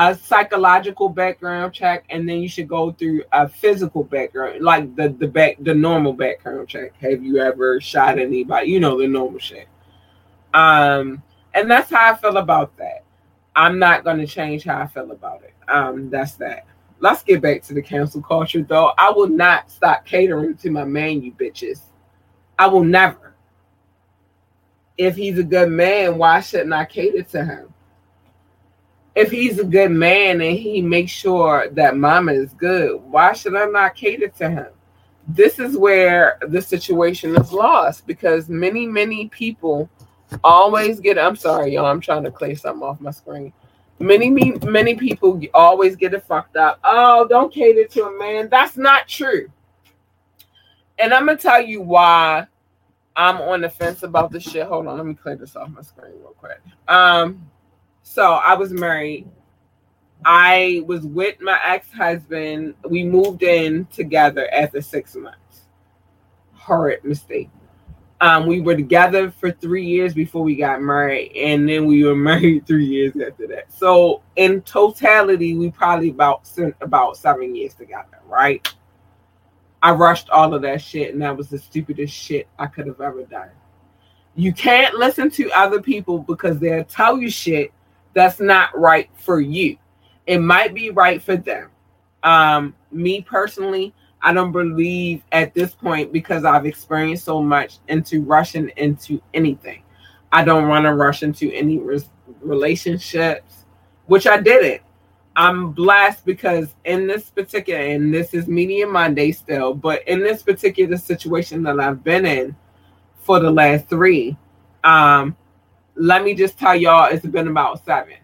a psychological background check and then you should go through a physical background like the the back the normal background check. Have you ever shot anybody? You know the normal shit. Um and that's how i feel about that. I'm not going to change how i feel about it. Um that's that. Let's get back to the cancel culture though. I will not stop catering to my man you bitches. I will never. If he's a good man why shouldn't i cater to him if he's a good man and he makes sure that mama is good, why should I not cater to him? This is where the situation is lost because many, many people always get. I'm sorry, y'all. I'm trying to clear something off my screen. Many, many people always get it fucked up. Oh, don't cater to a man. That's not true. And I'm gonna tell you why I'm on the fence about this shit. Hold on, let me clear this off my screen real quick. Um, so I was married. I was with my ex husband. We moved in together after six months. Horrid mistake. Um, we were together for three years before we got married, and then we were married three years after that. So in totality, we probably about about seven years together, right? I rushed all of that shit, and that was the stupidest shit I could have ever done. You can't listen to other people because they'll tell you shit that's not right for you. It might be right for them. Um, me personally, I don't believe at this point because I've experienced so much into rushing into anything. I don't want to rush into any re- relationships, which I didn't. I'm blessed because in this particular, and this is Media Monday still, but in this particular situation that I've been in for the last three, um, let me just tell y'all it's been about seven.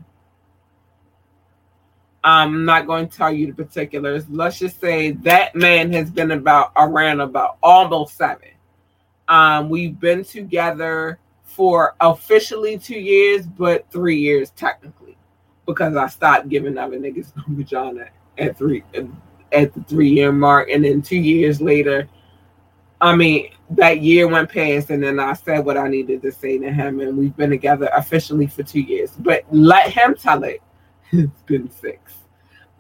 I'm not going to tell you the particulars. Let's just say that man has been about around about almost seven. Um, we've been together for officially two years, but three years technically, because I stopped giving other niggas no vagina at three at the three year mark, and then two years later, I mean, that year went past, and then I said what I needed to say to him, and we've been together officially for two years. But let him tell it. It's been six.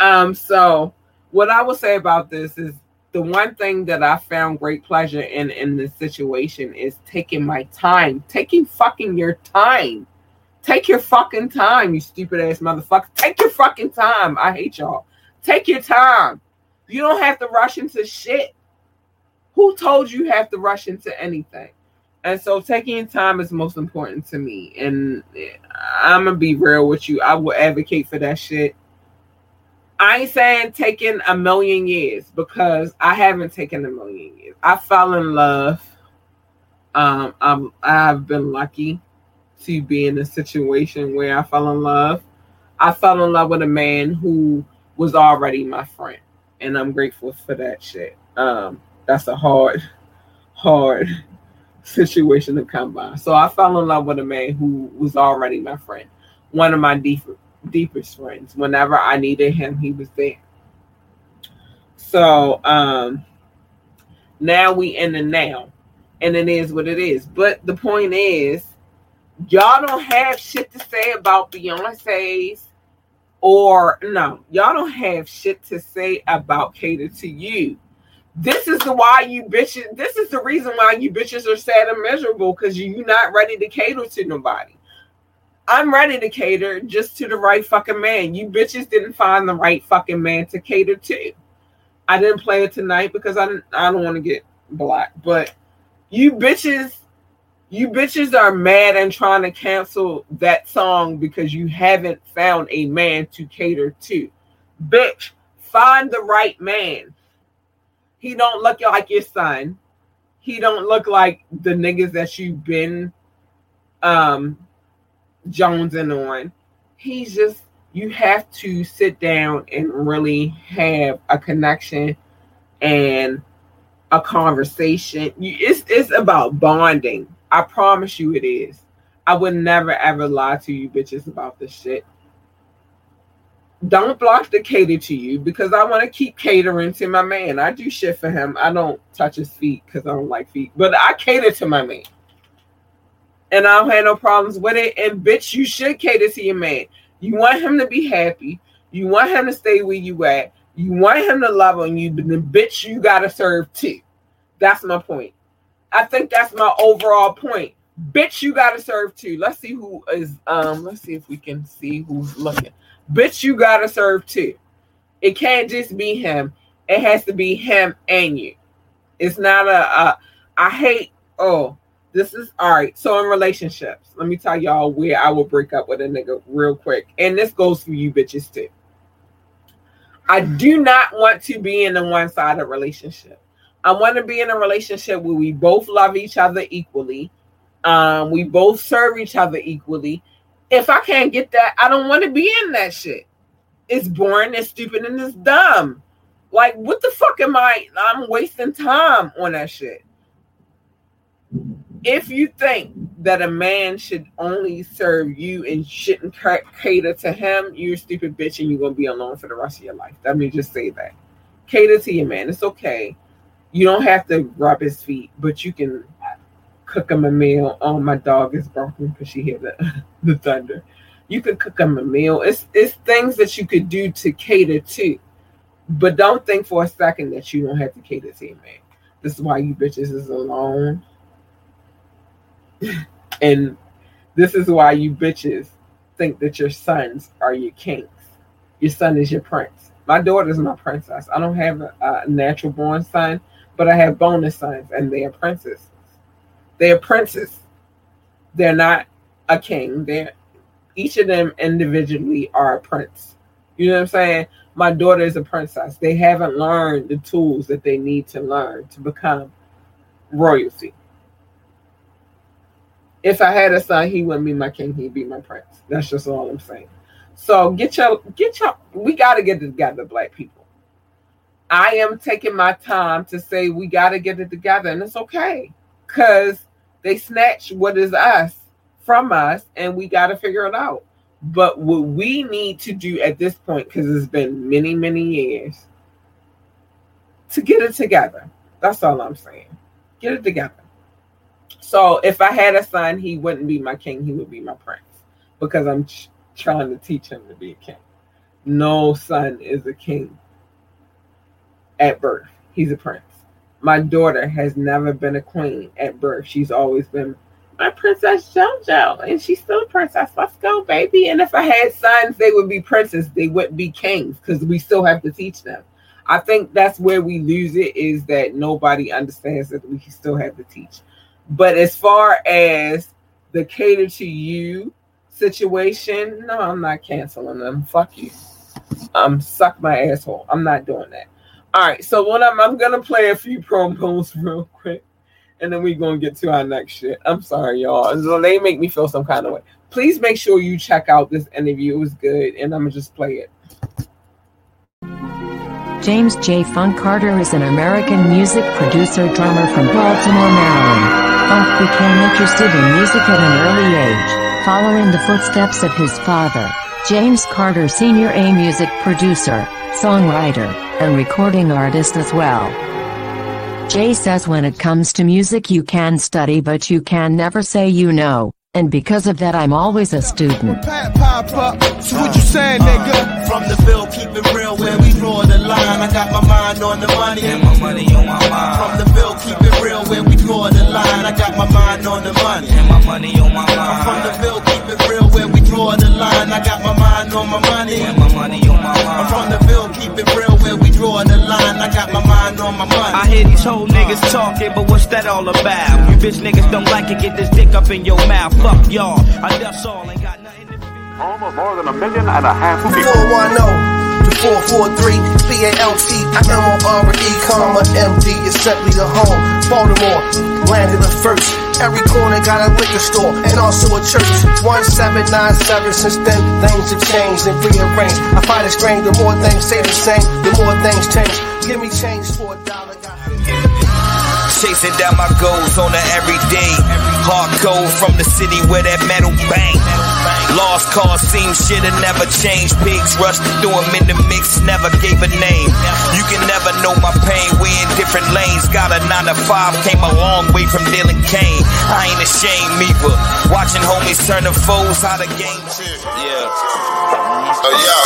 Um, so what I will say about this is the one thing that I found great pleasure in in this situation is taking my time, taking fucking your time. Take your fucking time, you stupid ass motherfucker. Take your fucking time. I hate y'all. Take your time. You don't have to rush into shit. Who told you, have to rush into anything? And so taking time is most important to me. And I'm gonna be real with you. I will advocate for that shit. I ain't saying taking a million years because I haven't taken a million years. I fell in love. Um, I'm I've been lucky to be in a situation where I fell in love. I fell in love with a man who was already my friend. And I'm grateful for that shit. Um, that's a hard, hard situation to come by. So I fell in love with a man who was already my friend, one of my deep, deepest friends. Whenever I needed him, he was there. So um, now we in the now, and it is what it is. But the point is, y'all don't have shit to say about Beyonce's or no, y'all don't have shit to say about cater to you. This is the why you bitches. This is the reason why you bitches are sad and miserable because you're not ready to cater to nobody. I'm ready to cater just to the right fucking man. You bitches didn't find the right fucking man to cater to. I didn't play it tonight because I didn't. I don't want to get black, but you bitches you bitches are mad and trying to cancel that song because you haven't found a man to cater to. Bitch, find the right man. He don't look like your son. He don't look like the niggas that you've been um jonesing on. He's just you have to sit down and really have a connection and a conversation. You, it's it's about bonding I promise you it is. I would never ever lie to you bitches about this shit. Don't block the cater to you because I want to keep catering to my man. I do shit for him. I don't touch his feet because I don't like feet, but I cater to my man. And I don't have no problems with it. And bitch, you should cater to your man. You want him to be happy. You want him to stay where you at. You want him to love on you, but then bitch, you gotta serve too. That's my point. I think that's my overall point. Bitch, you gotta serve too. Let's see who is um let's see if we can see who's looking. Bitch, you gotta serve too. It can't just be him. It has to be him and you. It's not a, a I hate oh this is all right. So in relationships, let me tell y'all where I will break up with a nigga real quick. And this goes for you bitches too. I do not want to be in a one-sided relationship. I want to be in a relationship where we both love each other equally. Um, we both serve each other equally. If I can't get that, I don't want to be in that shit. It's boring, it's stupid, and it's dumb. Like, what the fuck am I? I'm wasting time on that shit. If you think that a man should only serve you and shouldn't cater to him, you're a stupid bitch and you're gonna be alone for the rest of your life. Let me just say that. Cater to your man. It's okay you don't have to rub his feet, but you can cook him a meal. Oh, my dog is barking because she hear the, the thunder. You could cook him a meal. It's it's things that you could do to cater to. But don't think for a second that you don't have to cater to man. This is why you bitches is alone. and this is why you bitches think that your sons are your kings. Your son is your prince. My daughter's my princess. I don't have a, a natural born son but I have bonus sons, and they are princes. They are princes. They're not a king. They're each of them individually are a prince. You know what I'm saying? My daughter is a princess. They haven't learned the tools that they need to learn to become royalty. If I had a son, he wouldn't be my king, he'd be my prince. That's just all I'm saying. So get your get your we gotta get together, black people. I am taking my time to say we got to get it together, and it's okay because they snatch what is us from us, and we got to figure it out. But what we need to do at this point, because it's been many, many years, to get it together. That's all I'm saying. Get it together. So if I had a son, he wouldn't be my king, he would be my prince because I'm ch- trying to teach him to be a king. No son is a king at birth. He's a prince. My daughter has never been a queen at birth. She's always been my princess JoJo, and she's still a princess. Let's go, baby. And if I had sons, they would be princes. They wouldn't be kings because we still have to teach them. I think that's where we lose it is that nobody understands that we still have to teach. But as far as the cater to you situation, no, I'm not canceling them. Fuck you. Um, suck my asshole. I'm not doing that. All right, so what I'm I'm gonna play a few promos real quick, and then we're gonna get to our next shit. I'm sorry, y'all. They make me feel some kind of way. Please make sure you check out this interview. It was good, and I'm gonna just play it. James J. Funk Carter is an American music producer drummer from Baltimore, Maryland. Funk became interested in music at an early age, following the footsteps of his father, James Carter Sr., a music producer, songwriter, and recording artist as well. Jay says when it comes to music you can study but you can never say you know, and because of that I'm always a student. So what you saying, nigga? From the bill, keep it real where we draw the line. I got my mind on the money. And my money on my mind. From the bill, keep it real where we draw the line. I got my mind on the money. And my money on my mind. From the bill, keep it real where we draw the line. I got my mind on my money. And my money on my mind. From the bill, keep it real where we draw the line. I got my mind on my money. I hear these whole niggas talking, but what's that all about? You bitch niggas don't like it, get this dick up in your mouth. Fuck y'all. I that's all, ain't got nothing to Home of more than a million and a half people. 410 to 443 C-A-L-T I-M-O-R-E comma M-D is simply the home Baltimore, landed the first Every corner got a liquor store and also a church. 1797 since then things have changed and rearranged. I find it strange the more things stay the same the more things change. Give me change for a dollar. got 50 Chasing down my goals on an everyday. Hard Hardcore from the city where that metal bang. Lost cause seems shit'll never change. Pigs rushed through 'em in the mix, never gave a name. You can never know my pain. We in different lanes. Got a 9 to 5, came a long way from dealing cane. I ain't ashamed either. Watching homies turn to foes, how the game. Yeah. Oh, yo.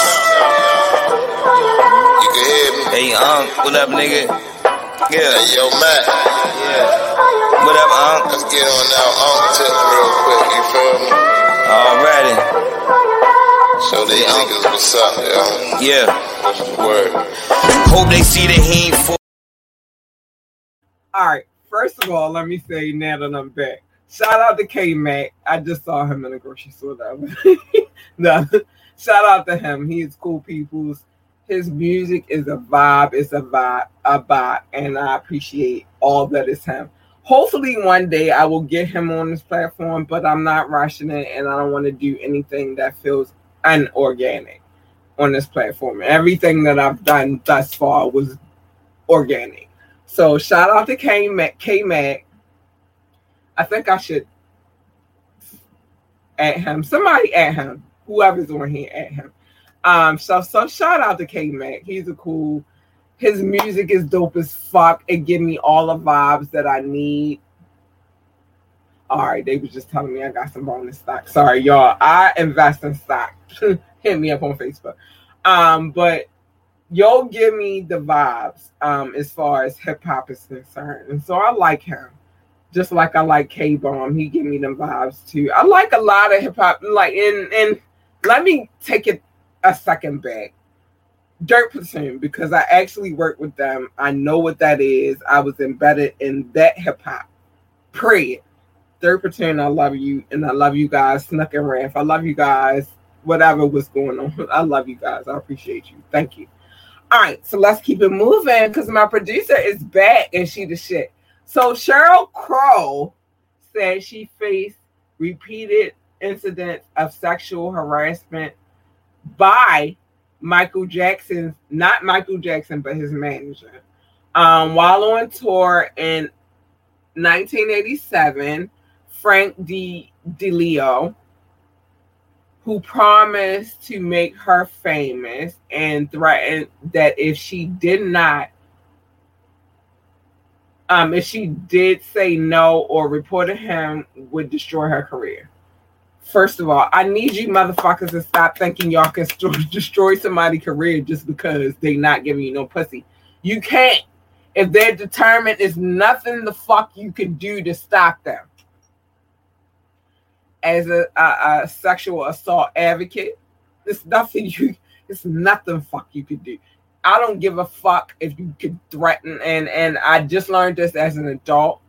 You can hear me. Hey, um, what up, nigga? Yeah. Yo, Matt. Yeah. What up, um? Let's get on that Unc tip real quick. You feel me? Already. Show these niggas what's up, yo. Yeah. What's the word? Hope they see that he ain't full. All right. First of all, let me say now that I'm back. Shout out to K Mac. I just saw him in the grocery store. The other- no, shout out to him. He's cool people's. His music is a vibe. It's a vibe, a vibe, and I appreciate all that is him. Hopefully, one day I will get him on this platform, but I'm not rushing it, and I don't want to do anything that feels unorganic on this platform. Everything that I've done thus far was organic. So shout out to K Mac. K Mac. I think I should at him. Somebody at him. Whoever's on here at him. Um. So so shout out to K Mac. He's a cool. His music is dope as fuck. It give me all the vibes that I need. All right, they was just telling me I got some bonus stock. Sorry, y'all. I invest in stock. Hit me up on Facebook. Um, but you'll give me the vibes um as far as hip hop is concerned. And so I like him. Just like I like K Bomb. He give me them vibes too. I like a lot of hip hop. Like and and let me take it a second back. Dirt Platoon, because I actually work with them. I know what that is. I was embedded in that hip hop. Period. Dirt Platoon, I love you, and I love you guys. Snuck and Raff, I love you guys. Whatever was going on, I love you guys. I appreciate you. Thank you. All right, so let's keep it moving because my producer is back and she the shit. So Sheryl Crow said she faced repeated incidents of sexual harassment by Michael Jackson's, not Michael Jackson, but his manager. Um, while on tour in 1987, Frank D. DiLeo, who promised to make her famous and threatened that if she did not, um, if she did say no or reported him, would destroy her career. First of all, I need you motherfuckers to stop thinking y'all can st- destroy somebody's career just because they not giving you no pussy. You can't. If they're determined, there's nothing the fuck you can do to stop them. As a, a, a sexual assault advocate, there's nothing you. It's nothing fuck you could do. I don't give a fuck if you could threaten. And and I just learned this as an adult.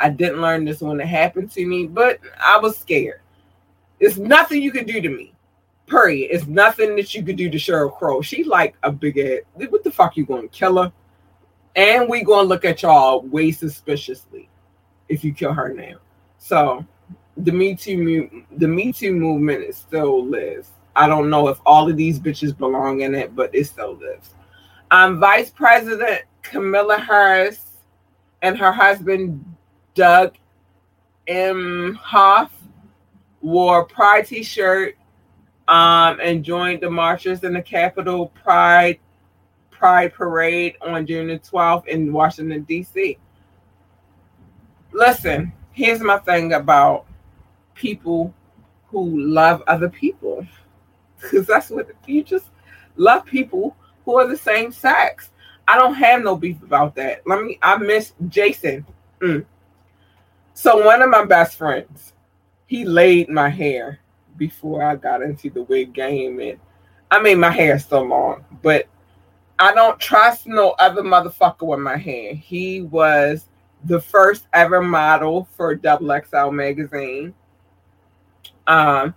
I didn't learn this when it happened to me, but I was scared. It's nothing you can do to me. Period. It's nothing that you could do to Sheryl Crow. She like a big ass. What the fuck you going to kill her? And we gonna look at y'all way suspiciously if you kill her now. So the Me Too the Me Too movement is still lives. I don't know if all of these bitches belong in it, but it still lives. Um, Vice President Kamala Harris and her husband Doug Emhoff wore a Pride T-shirt um, and joined the marchers in the Capitol Pride Pride Parade on June the 12th in Washington D.C. Listen, here's my thing about people who love other people, because that's what you just love people who are the same sex. I don't have no beef about that. Let me. I miss Jason. Mm. So one of my best friends, he laid my hair before I got into the wig game, and I mean my hair still long, but I don't trust no other motherfucker with my hair. He was the first ever model for Double XL magazine. Um,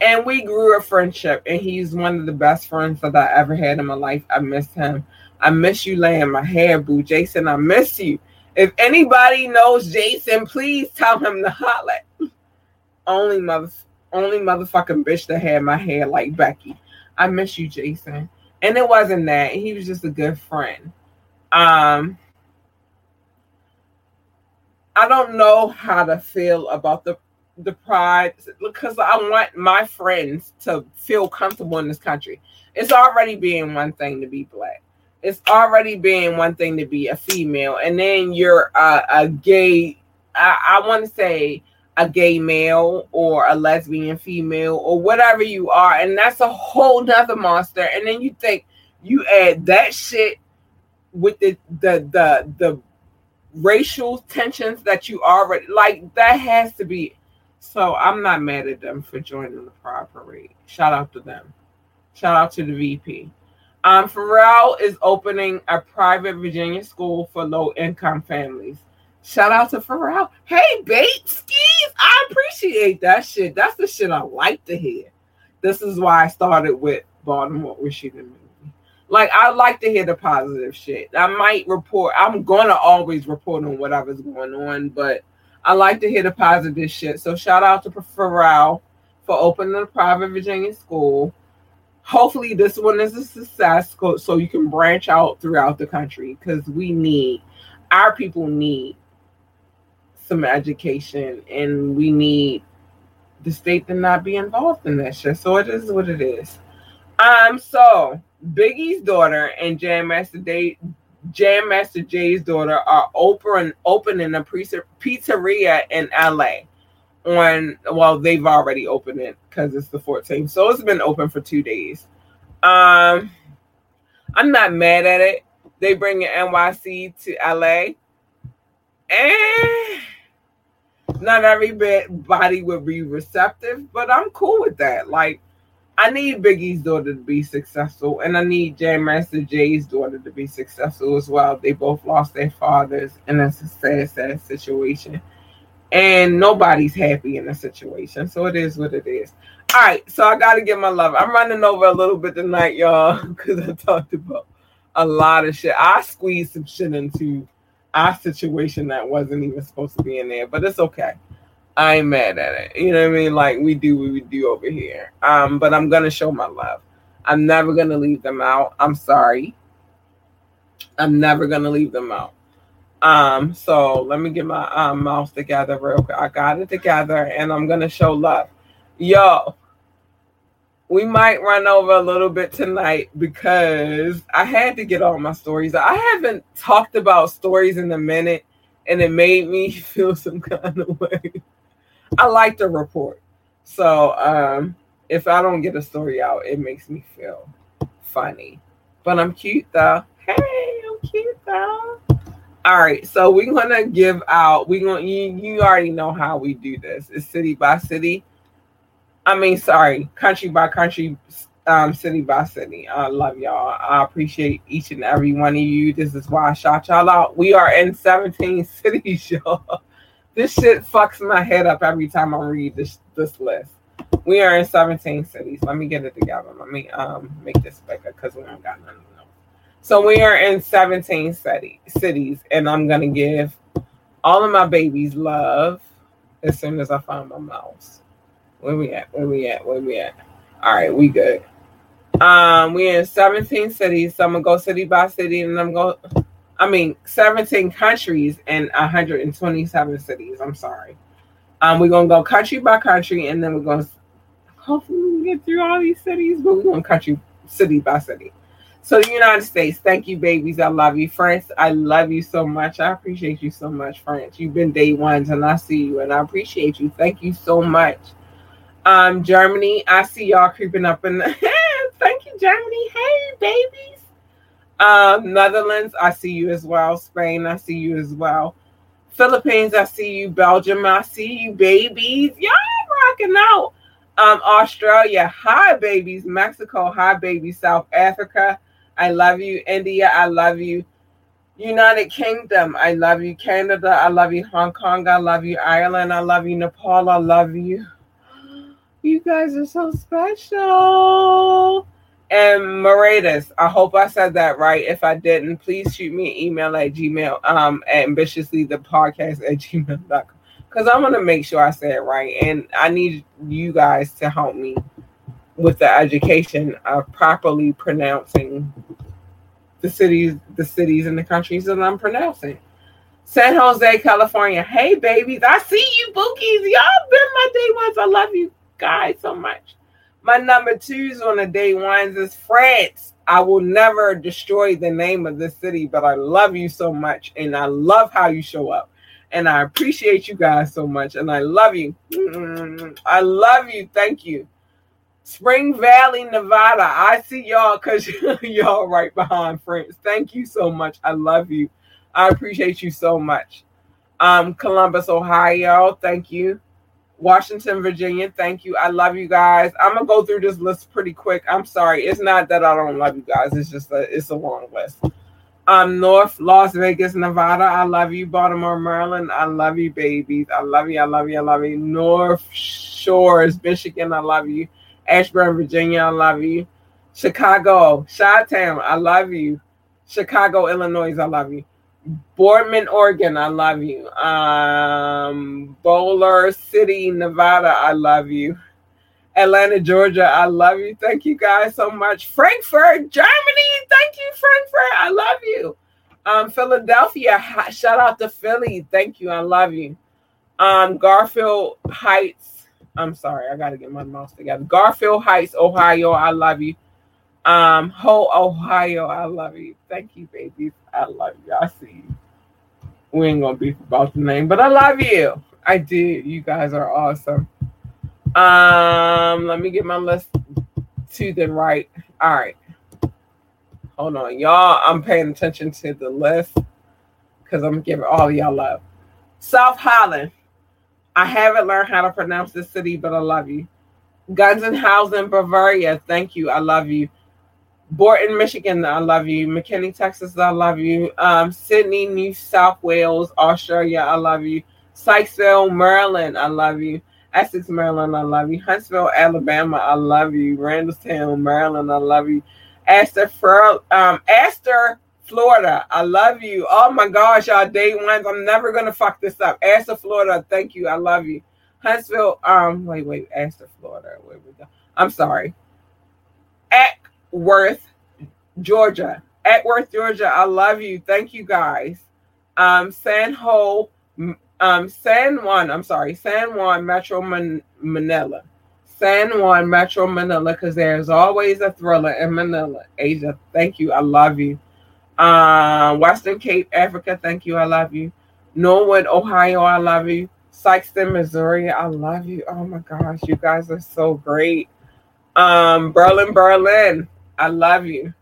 and we grew a friendship, and he's one of the best friends that I ever had in my life. I miss him. I miss you laying my hair, boo. Jason, I miss you. If anybody knows Jason, please tell him to holler. Only mother, only motherfucking bitch that had my hair like Becky. I miss you, Jason. And it wasn't that. He was just a good friend. Um, I don't know how to feel about the the pride because I want my friends to feel comfortable in this country. It's already being one thing to be black. It's already being one thing to be a female, and then you're a, a gay. I, I want to say a gay male or a lesbian female or whatever you are, and that's a whole nother monster. And then you think you add that shit with the the the the racial tensions that you already like that has to be. So i'm not mad at them for joining the pride parade. Shout out to them. Shout out to the vp um pharrell is opening a private virginia school for low income families shout out to pharrell hey babe skis i appreciate that shit that's the shit i like to hear this is why i started with baltimore she didn't like I like to hear the positive shit. I might report. I'm gonna always report on whatever's going on, but I like to hear the positive shit. So shout out to Pharrell for opening a private Virginia school. Hopefully this one is a success, so you can branch out throughout the country because we need our people need some education and we need the state to not be involved in that shit. So it is what it is. Um, so Biggie's daughter and Jam Master Day, Jam Master Jay's daughter are open opening a pizzeria in LA. On well, they've already opened it because it's the 14th, so it's been open for two days. Um, I'm not mad at it. They bring NYC to LA, and not everybody would be receptive, but I'm cool with that. Like I need Biggie's daughter to be successful, and I need Jam Master Jay's daughter to be successful as well. They both lost their fathers, and that's a sad, sad situation. And nobody's happy in the situation, so it is what it is. All right, so I got to get my love. I'm running over a little bit tonight, y'all, because I talked about a lot of shit. I squeezed some shit into our situation that wasn't even supposed to be in there, but it's okay. I ain't mad at it. You know what I mean? Like we do what we do over here. Um, but I'm gonna show my love. I'm never gonna leave them out. I'm sorry. I'm never gonna leave them out. Um, so let me get my um, mouse together real quick. I got it together and I'm gonna show love. Yo, we might run over a little bit tonight because I had to get all my stories. I haven't talked about stories in a minute and it made me feel some kind of way. I like to report. So um, if I don't get a story out, it makes me feel funny. But I'm cute though. Hey, I'm cute though. All right, so we're gonna give out. We're gonna you, you already know how we do this. It's city by city. I mean, sorry, country by country, um, city by city. I love y'all. I appreciate each and every one of you. This is why I shout y'all out. We are in 17 cities, y'all this shit fucks my head up every time I read this this list. We are in 17 cities. Let me get it together. Let me um make this bigger because we don't got none of them. So we are in 17 city, cities, and I'm gonna give all of my babies love as soon as I find my mouse. Where we at? Where we at? Where we at? All right, we good. Um, we're in 17 cities. So I'm gonna go city by city, and I'm go. I mean, 17 countries and 127 cities. I'm sorry. Um, we're gonna go country by country, and then we're gonna hopefully we get through all these cities, but we're going country city by city. So the United States, thank you, babies. I love you. France, I love you so much. I appreciate you so much, France. You've been day ones and I see you and I appreciate you. Thank you so much. Um, Germany, I see y'all creeping up in the thank you, Germany. Hey, babies. Um, Netherlands, I see you as well. Spain, I see you as well. Philippines, I see you. Belgium, I see you, babies. Y'all rocking out. Um, Australia, hi babies. Mexico, hi babies. South Africa, I love you. India, I love you. United Kingdom, I love you. Canada, I love you. Hong Kong, I love you. Ireland, I love you. Nepal, I love you. You guys are so special. And Moratus, I hope I said that right. If I didn't, please shoot me an email at gmail, um, at ambitiously the podcast at gmail.com because I want to make sure I say it right, and I need you guys to help me with the education of properly pronouncing the cities, the cities and the countries that I'm pronouncing. San Jose, California. Hey, babies, I see you, bookies. Y'all been my day ones. I love you so much. My number twos on the day ones is France. I will never destroy the name of this city, but I love you so much, and I love how you show up and I appreciate you guys so much. And I love you. I love you. Thank you. Spring Valley, Nevada. I see y'all because y'all right behind France. Thank you so much. I love you. I appreciate you so much. Um, Columbus, Ohio. Thank you. Washington, Virginia. Thank you. I love you guys. I'm gonna go through this list pretty quick. I'm sorry. It's not that I don't love you guys. It's just a it's a long list. Um, North Las Vegas, Nevada. I love you. Baltimore, Maryland. I love you, babies. I love you. I love you. I love you. North Shores, Michigan. I love you. Ashburn, Virginia. I love you. Chicago, Chi-Town. I love you. Chicago, Illinois. I love you. Boardman, Oregon. I love you. Um, Boulder City, Nevada. I love you. Atlanta, Georgia. I love you. Thank you guys so much. Frankfurt, Germany. Thank you, Frankfurt. I love you. Um, Philadelphia. Shout out to Philly. Thank you. I love you. Um, Garfield Heights. I'm sorry. I got to get my mouse together. Garfield Heights, Ohio. I love you. Um, Ho, Ohio. I love you. Thank you, babies. I love you. I see you. We ain't gonna beef about the name, but I love you. I did. You guys are awesome. Um, let me get my list to the right. All right. Hold on, y'all. I'm paying attention to the list because I'm giving all y'all love. South Holland. I haven't learned how to pronounce this city, but I love you. Gunzenhausen, Bavaria. Thank you. I love you. Boynton, Michigan. I love you. McKinney, Texas. I love you. Um, Sydney, New South Wales, Australia. I love you. Sykesville, Maryland. I love you. Essex, Maryland, I love you. Huntsville, Alabama, I love you. Randallstown, Maryland, I love you. Astor, um, Astor, Florida, I love you. Oh my gosh, y'all day ones. I'm never gonna fuck this up. Astor, Florida, thank you. I love you. Huntsville, um, wait, wait, Astor, Florida. Where we go? I'm sorry. Acworth, Georgia. Acworth, Georgia. I love you. Thank you guys. Um, San Ho, um, San Juan, I'm sorry, San Juan Metro Man- Manila. San Juan Metro Manila, because there's always a thriller in Manila. Asia, thank you. I love you. Uh, Western Cape, Africa, thank you. I love you. Norwood, Ohio, I love you. Sikeston, Missouri, I love you. Oh my gosh, you guys are so great. Um, Berlin, Berlin, I love you.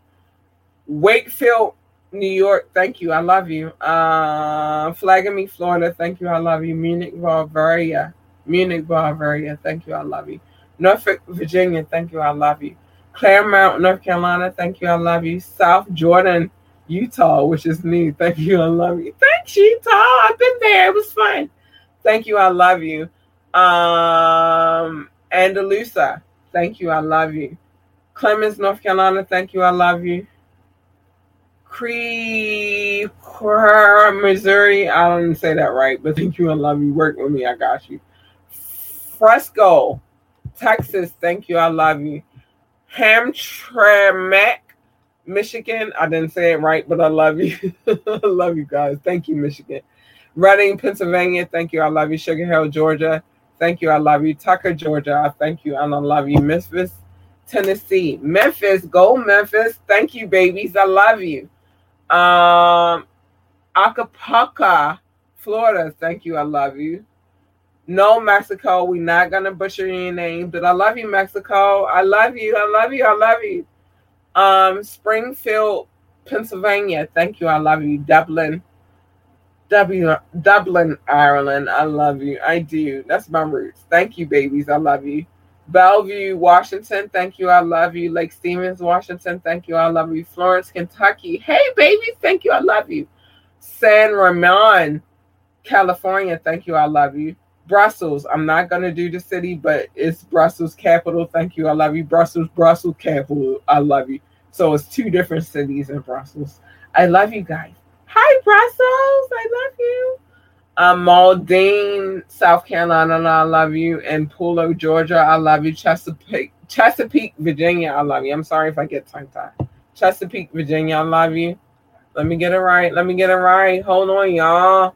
Wakefield, New York, thank you. I love you. Uh, Flagami, Florida, thank you. I love you. Munich, Bavaria. Munich, Bavaria, thank you. I love you. Norfolk, Virginia, thank you. I love you. Claremont, North Carolina, thank you. I love you. South Jordan, Utah, which is me. Thank you. I love you. Thanks, Utah. I've been there. It was fun. Thank you. I love you. Um, Andalusia, thank you. I love you. Clemmons, North Carolina, thank you. I love you. Cree, Missouri. I don't say that right, but thank you. I love you. Work with me. I got you. Fresco, Texas. Thank you. I love you. Hamtramck, Michigan. I didn't say it right, but I love you. I love you guys. Thank you, Michigan. Reading, Pennsylvania. Thank you. I love you. Sugar Hill, Georgia. Thank you. I love you. Tucker, Georgia. I thank you and I love you. Memphis, Tennessee. Memphis, go Memphis. Thank you, babies. I love you. Um, Acapulco, Florida. Thank you. I love you. No, Mexico. We're not gonna butcher your name, but I love you, Mexico. I love you. I love you. I love you. Um, Springfield, Pennsylvania. Thank you. I love you. Dublin, W Dublin, Ireland. I love you. I do. That's my roots. Thank you, babies. I love you. Bellevue, Washington. Thank you. I love you. Lake Stevens, Washington. Thank you. I love you. Florence, Kentucky. Hey, babies. Thank you. I love you. San Ramon, California. Thank you. I love you. Brussels. I'm not gonna do the city, but it's Brussels capital. Thank you. I love you. Brussels, Brussels capital. I love you. So it's two different cities in Brussels. I love you guys. Hi, Brussels. I love you. Um, Maldine, South Carolina. I love you. And Polo, Georgia. I love you. Chesapeake, Chesapeake, Virginia. I love you. I'm sorry if I get tongue tied. Chesapeake, Virginia. I love you. Let me get it right. Let me get it right. Hold on, y'all.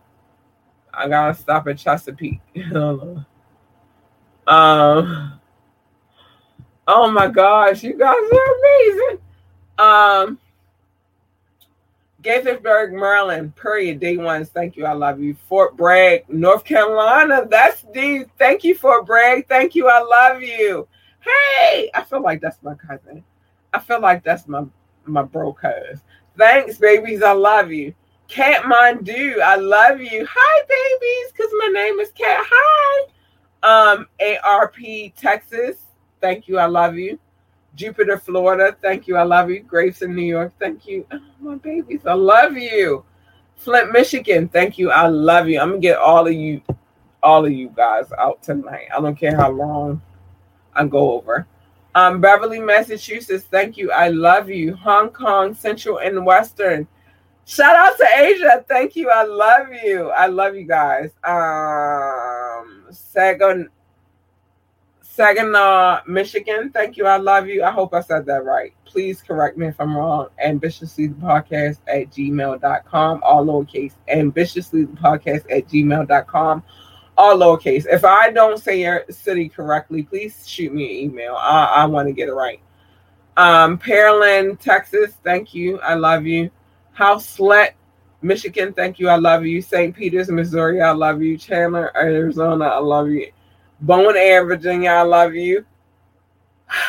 I gotta stop at Chesapeake. um. Oh my gosh, you guys are amazing. Gaithersburg, Maryland. Period. Day ones. Thank you. I love you. Fort Bragg, North Carolina. That's D. Thank you, Fort Bragg. Thank you. I love you. Hey, I feel like that's my cousin. I feel like that's my my bro cuz. Thanks, babies. I love you. Cat Kathmandu, I love you. Hi, babies, because my name is Cat. Hi. Um, ARP, Texas. Thank you. I love you. Jupiter, Florida. Thank you. I love you. Grace in New York. Thank you. Oh, my babies. I love you. Flint, Michigan. Thank you. I love you. I'm gonna get all of you, all of you guys out tonight. I don't care how long I go over. Um, Beverly, Massachusetts. Thank you. I love you. Hong Kong, Central and Western. Shout out to Asia. Thank you. I love you. I love you guys. Um, Saginaw, Michigan. Thank you. I love you. I hope I said that right. Please correct me if I'm wrong. Ambitiously the podcast at gmail.com, all lowercase. Ambitiously the podcast at gmail.com, all lowercase. If I don't say your city correctly, please shoot me an email. I, I want to get it right. Um, Pearland, Texas. Thank you. I love you. Haslett, Michigan. Thank you. I love you. St. Peters, Missouri. I love you. Chandler, Arizona. I love you. Bon Air, Virginia. I love you.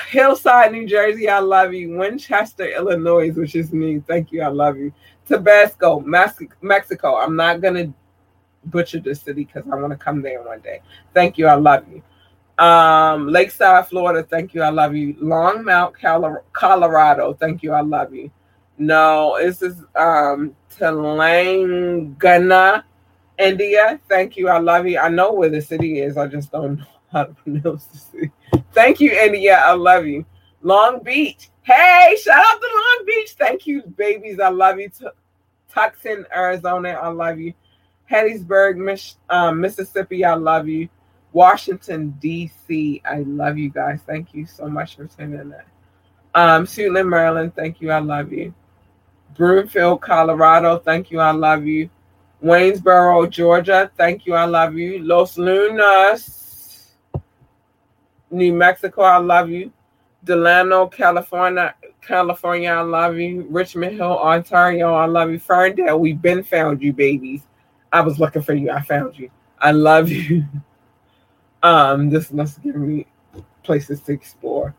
Hillside, New Jersey. I love you. Winchester, Illinois, which is me. Thank you. I love you. Tabasco, Mexico. I'm not gonna butcher the city because I want to come there one day. Thank you. I love you. Um, Lakeside, Florida. Thank you. I love you. Longmont, Colorado. Thank you. I love you. No, this is um Telangana, India. Thank you. I love you. I know where the city is. I just don't know how to pronounce the city. Thank you, India. I love you. Long Beach. Hey, shout out to Long Beach. Thank you, babies. I love you. Tucson, Arizona. I love you. Hattiesburg, Mich- um, Mississippi. I love you. Washington, D.C. I love you guys. Thank you so much for sending that. Um, Suitland, Maryland. Thank you. I love you. Broomfield, Colorado. Thank you. I love you. Waynesboro, Georgia. Thank you. I love you. Los Lunas, New Mexico. I love you. Delano, California. California, I love you. Richmond Hill, Ontario, I love you. Ferndale, we've been found you, babies. I was looking for you. I found you. I love you. Um, this must give me places to explore.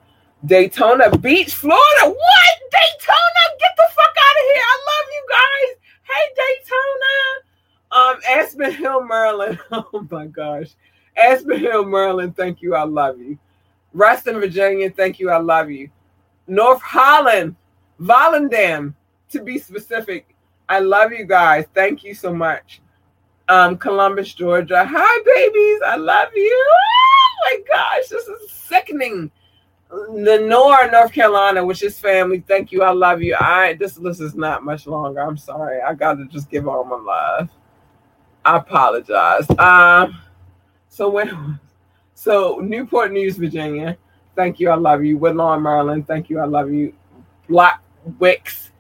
Daytona Beach, Florida. What? Daytona? Get the fuck out of here. I love you guys. Hey, Daytona. Um, Aspen Hill, Maryland. Oh my gosh. Aspen Hill, Maryland. Thank you. I love you. Reston, Virginia. Thank you. I love you. North Holland, Volendam, to be specific. I love you guys. Thank you so much. Um, Columbus, Georgia. Hi, babies. I love you. Oh my gosh, this is sickening. Lenoir, North Carolina, which is family. Thank you. I love you. I this list is not much longer. I'm sorry. I gotta just give all my love. I apologize. Um, so when so Newport News, Virginia. thank you, I love you. Woodlawn, Maryland, thank you, I love you. Bloxwich,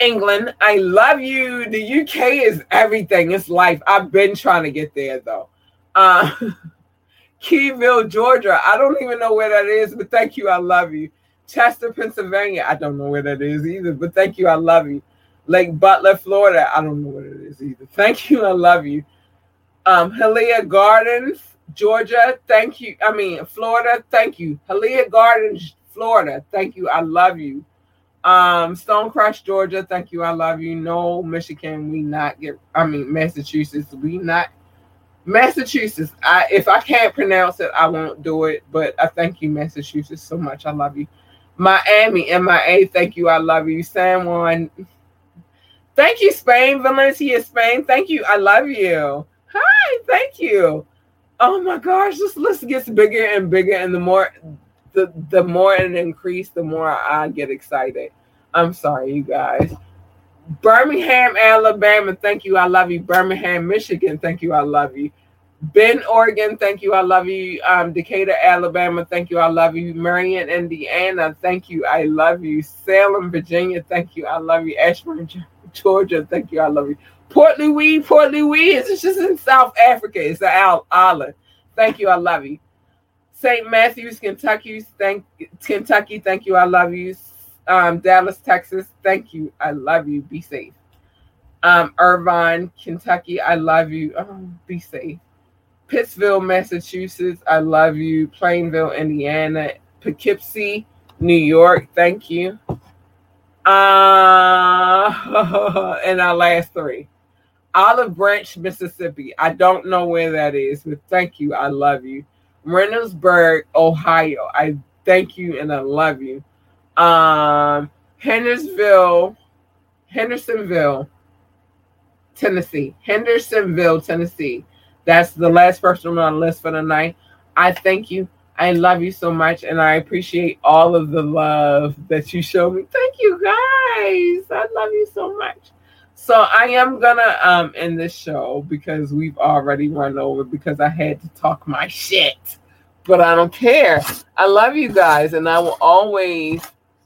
England, I love you. The UK is everything. It's life. I've been trying to get there though. Uh, Keyville, Georgia. I don't even know where that is, but thank you. I love you. Chester, Pennsylvania. I don't know where that is either, but thank you. I love you. Lake Butler, Florida. I don't know what it is either. Thank you. I love you. Um, Hialeah Gardens, Georgia. Thank you. I mean, Florida. Thank you. Hialeah Gardens, Florida. Thank you. I love you. Um, Stonecrest, Georgia. Thank you. I love you. No, Michigan. We not get. I mean, Massachusetts. We not. Massachusetts. I if I can't pronounce it, I won't do it. But I thank you, Massachusetts, so much. I love you. Miami, MIA. Thank you. I love you. San Juan. Thank you, Spain, Valencia, Spain. Thank you. I love you. Hi, thank you. Oh my gosh, this list gets bigger and bigger, and the more the the more it increases, the more I get excited. I'm sorry, you guys. Birmingham, Alabama, thank you, I love you. Birmingham, Michigan, thank you, I love you. Bend, Oregon, thank you, I love you. Um, Decatur, Alabama, thank you, I love you. Marion, Indiana, thank you, I love you. Salem, Virginia, thank you, I love you. Ashburn, thank you, I love you. Port Louis, Port Louis, it's just in South Africa, it's an island. Thank you, I love you. St. Matthews, Kentucky, thank Kentucky, thank you, I love you. Um, Dallas, Texas, thank you, I love you. Be safe. Um, Irvine, Kentucky, I love you. Oh, be safe. Pittsville, Massachusetts, I love you. Plainville, Indiana, Poughkeepsie, New York, thank you. Uh, and our last three. Olive Branch, Mississippi. I don't know where that is, but thank you. I love you. Reynoldsburg, Ohio. I thank you and I love you. Um, Hendersonville, Hendersonville, Tennessee. Hendersonville, Tennessee. That's the last person on the list for the night. I thank you. I love you so much, and I appreciate all of the love that you show me. Thank you, guys. I love you so much. So I am gonna um end this show because we've already run over because I had to talk my shit. But I don't care. I love you guys, and I will always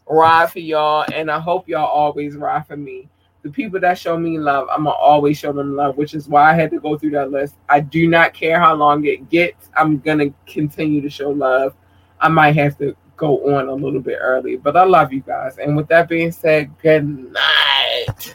ride for y'all, and I hope y'all always ride for me. The people that show me love, I'm gonna always show them love, which is why I had to go through that list. I do not care how long it gets. I'm gonna continue to show love. I might have to go on a little bit early, but I love you guys. And with that being said, good night.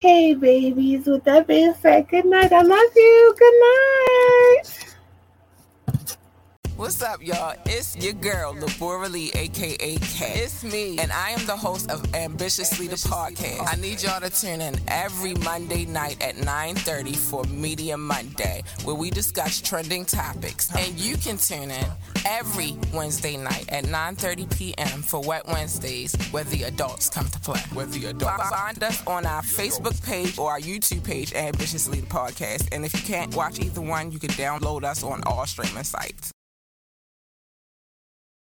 Hey, babies. With that being said, good night. I love you. Good night. What's up, y'all? It's your girl, Labora Lee, aka K. It's me, and I am the host of Ambitiously the Podcast. I need y'all to tune in every Monday night at 9:30 for Media Monday, where we discuss trending topics. And you can tune in every Wednesday night at 9:30 p.m. for Wet Wednesdays, where the adults come to play. Where the adults find us on our Facebook page or our YouTube page, Ambitiously the Podcast. And if you can't watch either one, you can download us on all streaming sites.